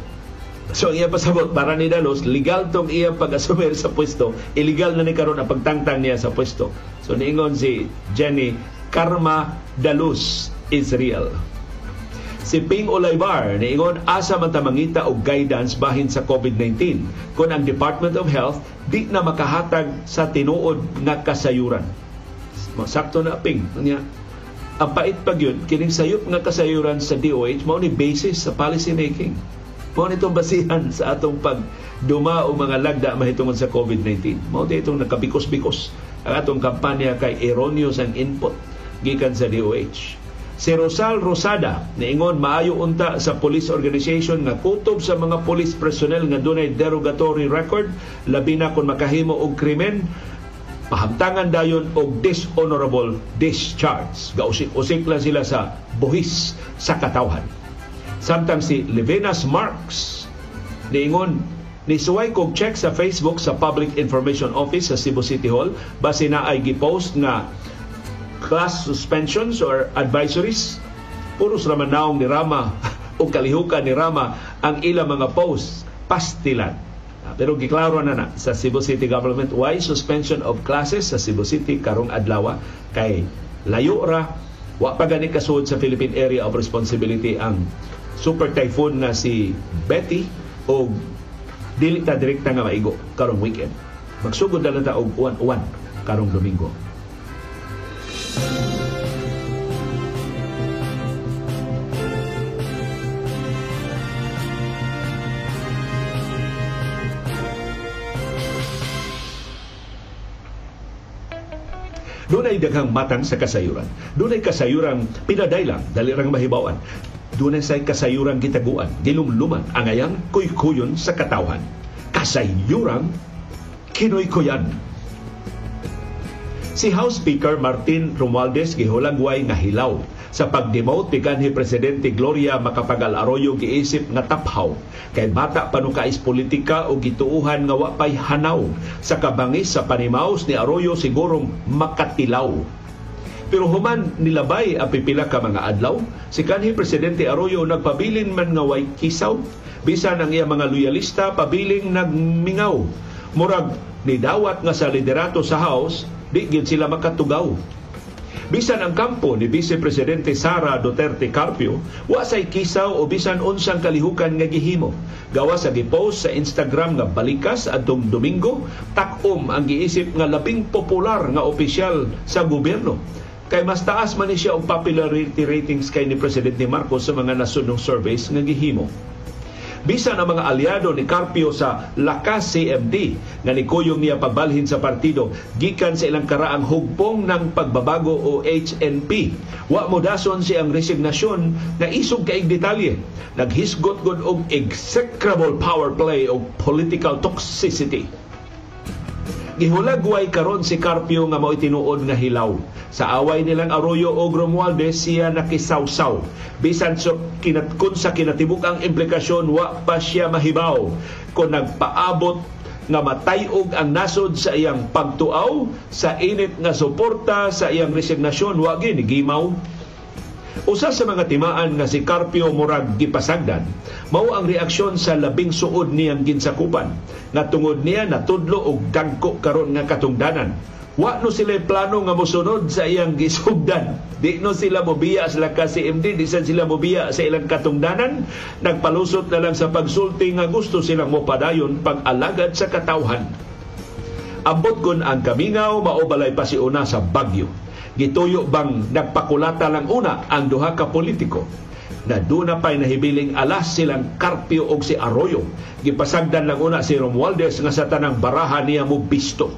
So iya pasabot para ni Dalos, legal tong iya pag-asumir sa pwesto, illegal na ni karon ang pagtangtang niya sa pwesto. So niingon si Jenny, karma Dalos is real. Si Ping Olaybar niingon asa man ta mangita og guidance bahin sa COVID-19 kun ang Department of Health di na makahatag sa tinuod nga kasayuran. Sakto na Ping. Niya, ang pait pag yun, kining sayop nga kasayuran sa DOH mao ni basis sa policy making Mao nitong basihan sa atong pag duma o mga lagda mahitungod sa COVID-19. Mao itong nakabikos-bikos ang atong kampanya kay erroneous ang input gikan sa DOH. Si Rosal Rosada niingon maayo unta sa police organization nga kutob sa mga police personnel nga dunay derogatory record labi na kung makahimo og krimen pahamtangan dayon og dishonorable discharge. Gausik-usik lang sila sa buhis sa katawhan. Samtang si Levinas Marks niingon ni suway kog check sa Facebook sa Public Information Office sa Cebu City Hall base na ay gipost nga class suspensions or advisories. Puros raman naong ni Rama o kalihukan ni Rama ang ilang mga posts. Pastilan. Ah, pero giklaro na na sa Cebu City Government why suspension of classes sa Cebu City karong adlaw? Kay layo ra. Wa pa gani kasud sa Philippine Area of Responsibility ang super typhoon na si Betty o dili ta direkta nga maigo karong weekend. Magsugod na ta og uwan-uwan karong Domingo. Doon ay daghang matang sa kasayuran. Doon ay kasayuran pinadaylang, dali rang mahibawan Dunay say kasayuran gitaguan, gilumluman ang ayang kuykuyon sa katawhan. Kasayuran kinoy-kuyan. Si House Speaker Martin Romualdez gihulagway nga hilaw sa pagdemote ni kanhi Presidente Gloria Macapagal Arroyo giisip nga taphaw kay bata pa kais politika o gituuhan nga wa pay hanaw sa kabangis sa panimaos ni Arroyo sigurong makatilaw pero human nilabay ang pipila ka mga adlaw, si kanhi Presidente Arroyo nagpabilin man nga way kisaw, bisan ang iya mga loyalista pabiling nagmingaw. Murag ni dawat nga sa liderato sa House, di gyud sila makatugaw. Bisan ang kampo ni Vice Presidente Sara Duterte Carpio, wa say kisaw o bisan unsang kalihukan nga gihimo. Gawa sa gipost sa Instagram nga balikas adtong Domingo, takom ang giisip nga labing popular nga opisyal sa gobyerno kay mas taas man ni siya og popularity ratings kay ni Presidente Marcos sa mga nasunong surveys nga gihimo bisan ang mga aliado ni Carpio sa Lakas CMD nga nikuyong niya pagbalhin sa partido gikan sa ilang karaang hugpong ng pagbabago o HNP. Wa mo dason si ang resignasyon na isog kaig detalye. Naghisgot gud og execrable power play o political toxicity gihulagway karon si Carpio nga mao tinuod nga hilaw. Sa away nilang Arroyo o Romualdez siya nakisawsaw. Bisan so kinat kun sa kinatibuk ang implikasyon wa pa siya mahibaw kung nagpaabot nga matayog ang nasod sa iyang pagtuaw sa init nga suporta sa iyang resignasyon wa gini gimaw Usa sa mga timaan nga si Carpio Murag gipasagdan, mao ang reaksyon sa labing suod niyang ginsakupan nga tungod niya natudlo og dagko karon nga katungdanan. Wa no sila plano nga mosunod sa iyang gisugdan. Di no sila mobiya sa ka CMD, di sila mobiya sa ilang katungdanan. Nagpalusot na lang sa pagsulti nga gusto silang mopadayon pag-alagad sa katawhan. Ambot kun ang kamingaw, maubalay pa si una sa Bagyo gituyo bang nagpakulata lang una ang duha ka politiko na duna pa'y nahibiling alas silang Carpio og si Arroyo. Gipasagdan lang una si Romualdez nga sa tanang baraha niya mo bisto.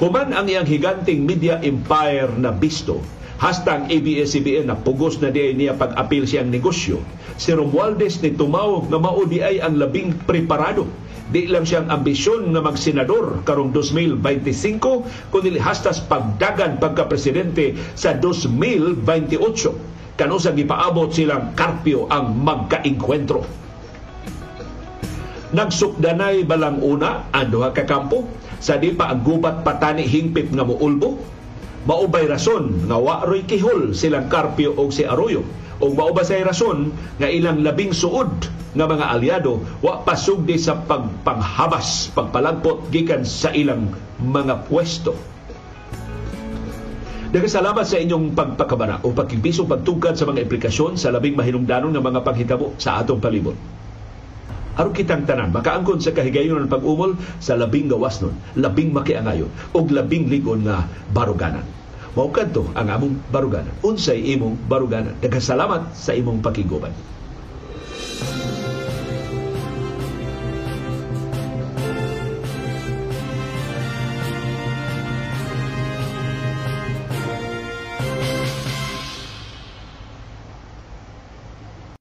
Human ang iyang higanting media empire na bisto, hastang ABS-CBN na pugos na di niya pag-apil siyang negosyo, si Romualdez ni tumaw nga mao di ay ang labing preparado Di lang siyang ambisyon nga magsenador karong 2025 kundi hastas pagdagan pagka-presidente sa 2028 kano sa gipaabot silang Carpio ang magkaengkwentro. Nagsukdanay balang una ang duha ka kampo. Sa di pa ang gubat patani hingpit nga muulbo maubay rason nga wa roy kihol silang Carpio o si Arroyo o maubasay rason nga ilang labing suod nga mga aliado wa pasugdi sa pagpanghabas pagpalagpot gikan sa ilang mga pwesto Nagkasalamat sa inyong pagpakabana o pagkibisong pagtugkad sa mga implikasyon sa labing mahinungdanon ng mga paghitabo sa atong palibot. Aron kitang tanan, makaangkon sa kahigayon ng pag-umol sa labing gawas nun, labing makiangayon, o labing ligon nga baruganan. Mao kadto ang among baruganan. Unsay imong baruganan. Nagkasalamat sa imong pakiguban.